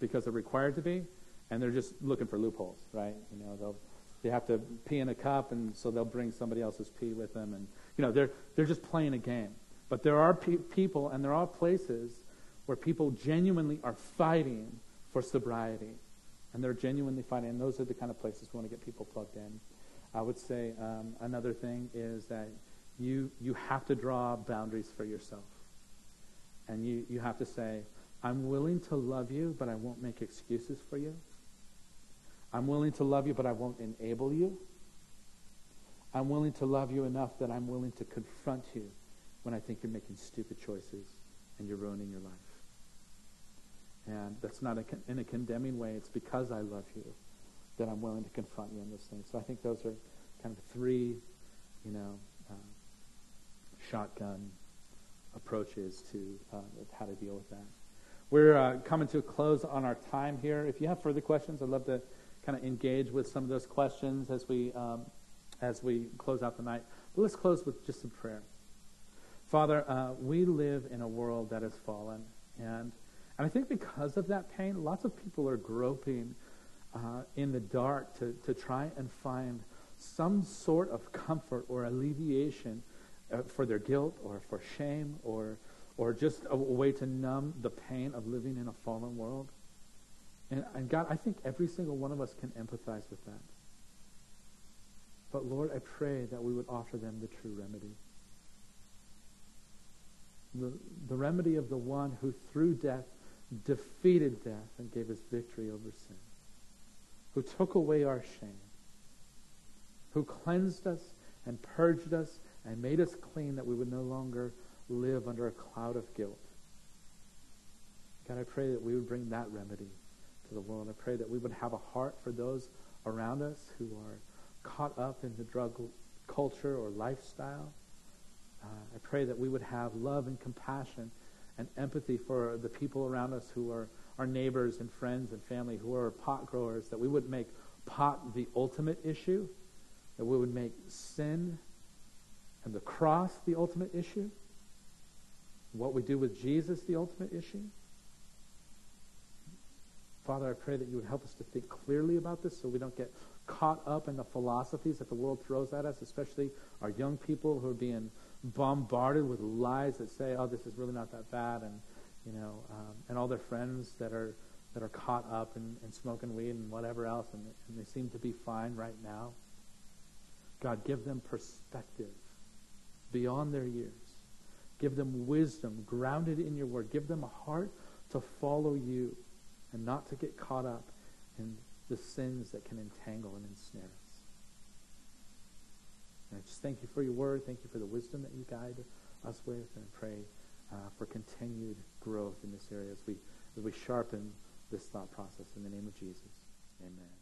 because they're required to be, and they're just looking for loopholes, right? You know, they'll they have to pee in a cup, and so they'll bring somebody else's pee with them, and you know they're they're just playing a game. But there are pe- people and there are places where people genuinely are fighting for sobriety. And they're genuinely fighting. And those are the kind of places we want to get people plugged in. I would say um, another thing is that you, you have to draw boundaries for yourself. And you, you have to say, I'm willing to love you, but I won't make excuses for you. I'm willing to love you, but I won't enable you. I'm willing to love you enough that I'm willing to confront you when I think you're making stupid choices and you're ruining your life. And that's not a, in a condemning way. It's because I love you that I'm willing to confront you in those things. So I think those are kind of three, you know, uh, shotgun approaches to uh, how to deal with that. We're uh, coming to a close on our time here. If you have further questions, I'd love to kind of engage with some of those questions as we um, as we close out the night. But let's close with just some prayer. Father, uh, we live in a world that has fallen. And, and I think because of that pain, lots of people are groping uh, in the dark to, to try and find some sort of comfort or alleviation uh, for their guilt or for shame or, or just a, way to numb the pain of living in a fallen world. And, and God, I think every single one of us can empathize with that. But Lord, I pray that we would offer them the true remedy the, the remedy of the one who through death defeated death and gave us victory over sin, who took away our shame, who cleansed us and purged us and made us clean that we would no longer live under a cloud of guilt. God, I pray that we would bring that remedy to the world. I pray that we would have a heart for those around us who are caught up in the drug culture or lifestyle uh, I pray that we would have love and compassion and empathy for the people around us who are our neighbors and friends and family who are pot growers, that we would make pot the ultimate issue, that we would make sin and the cross the ultimate issue. What we do with Jesus the ultimate issue? Father, I pray that you would help us to think clearly about this so we don't get caught up in the philosophies that the world throws at us, especially our young people who are being bombarded with lies that say, oh, this is really not that bad, and, you know, um, and all their friends that are, that are caught up in, in smoking weed and whatever else, and, and they seem to be fine right now. God, give them perspective beyond their years. Give them wisdom grounded in your word. Give them a heart to follow you and not to get caught up in the sins that can entangle and ensnare us. And I just thank you for your word. Thank you for the wisdom that you guide us with. And pray uh, for continued growth in this area as we, as we sharpen this thought process. In the name of Jesus, amen.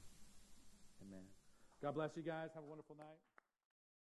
Amen. God bless you guys. Have a wonderful night.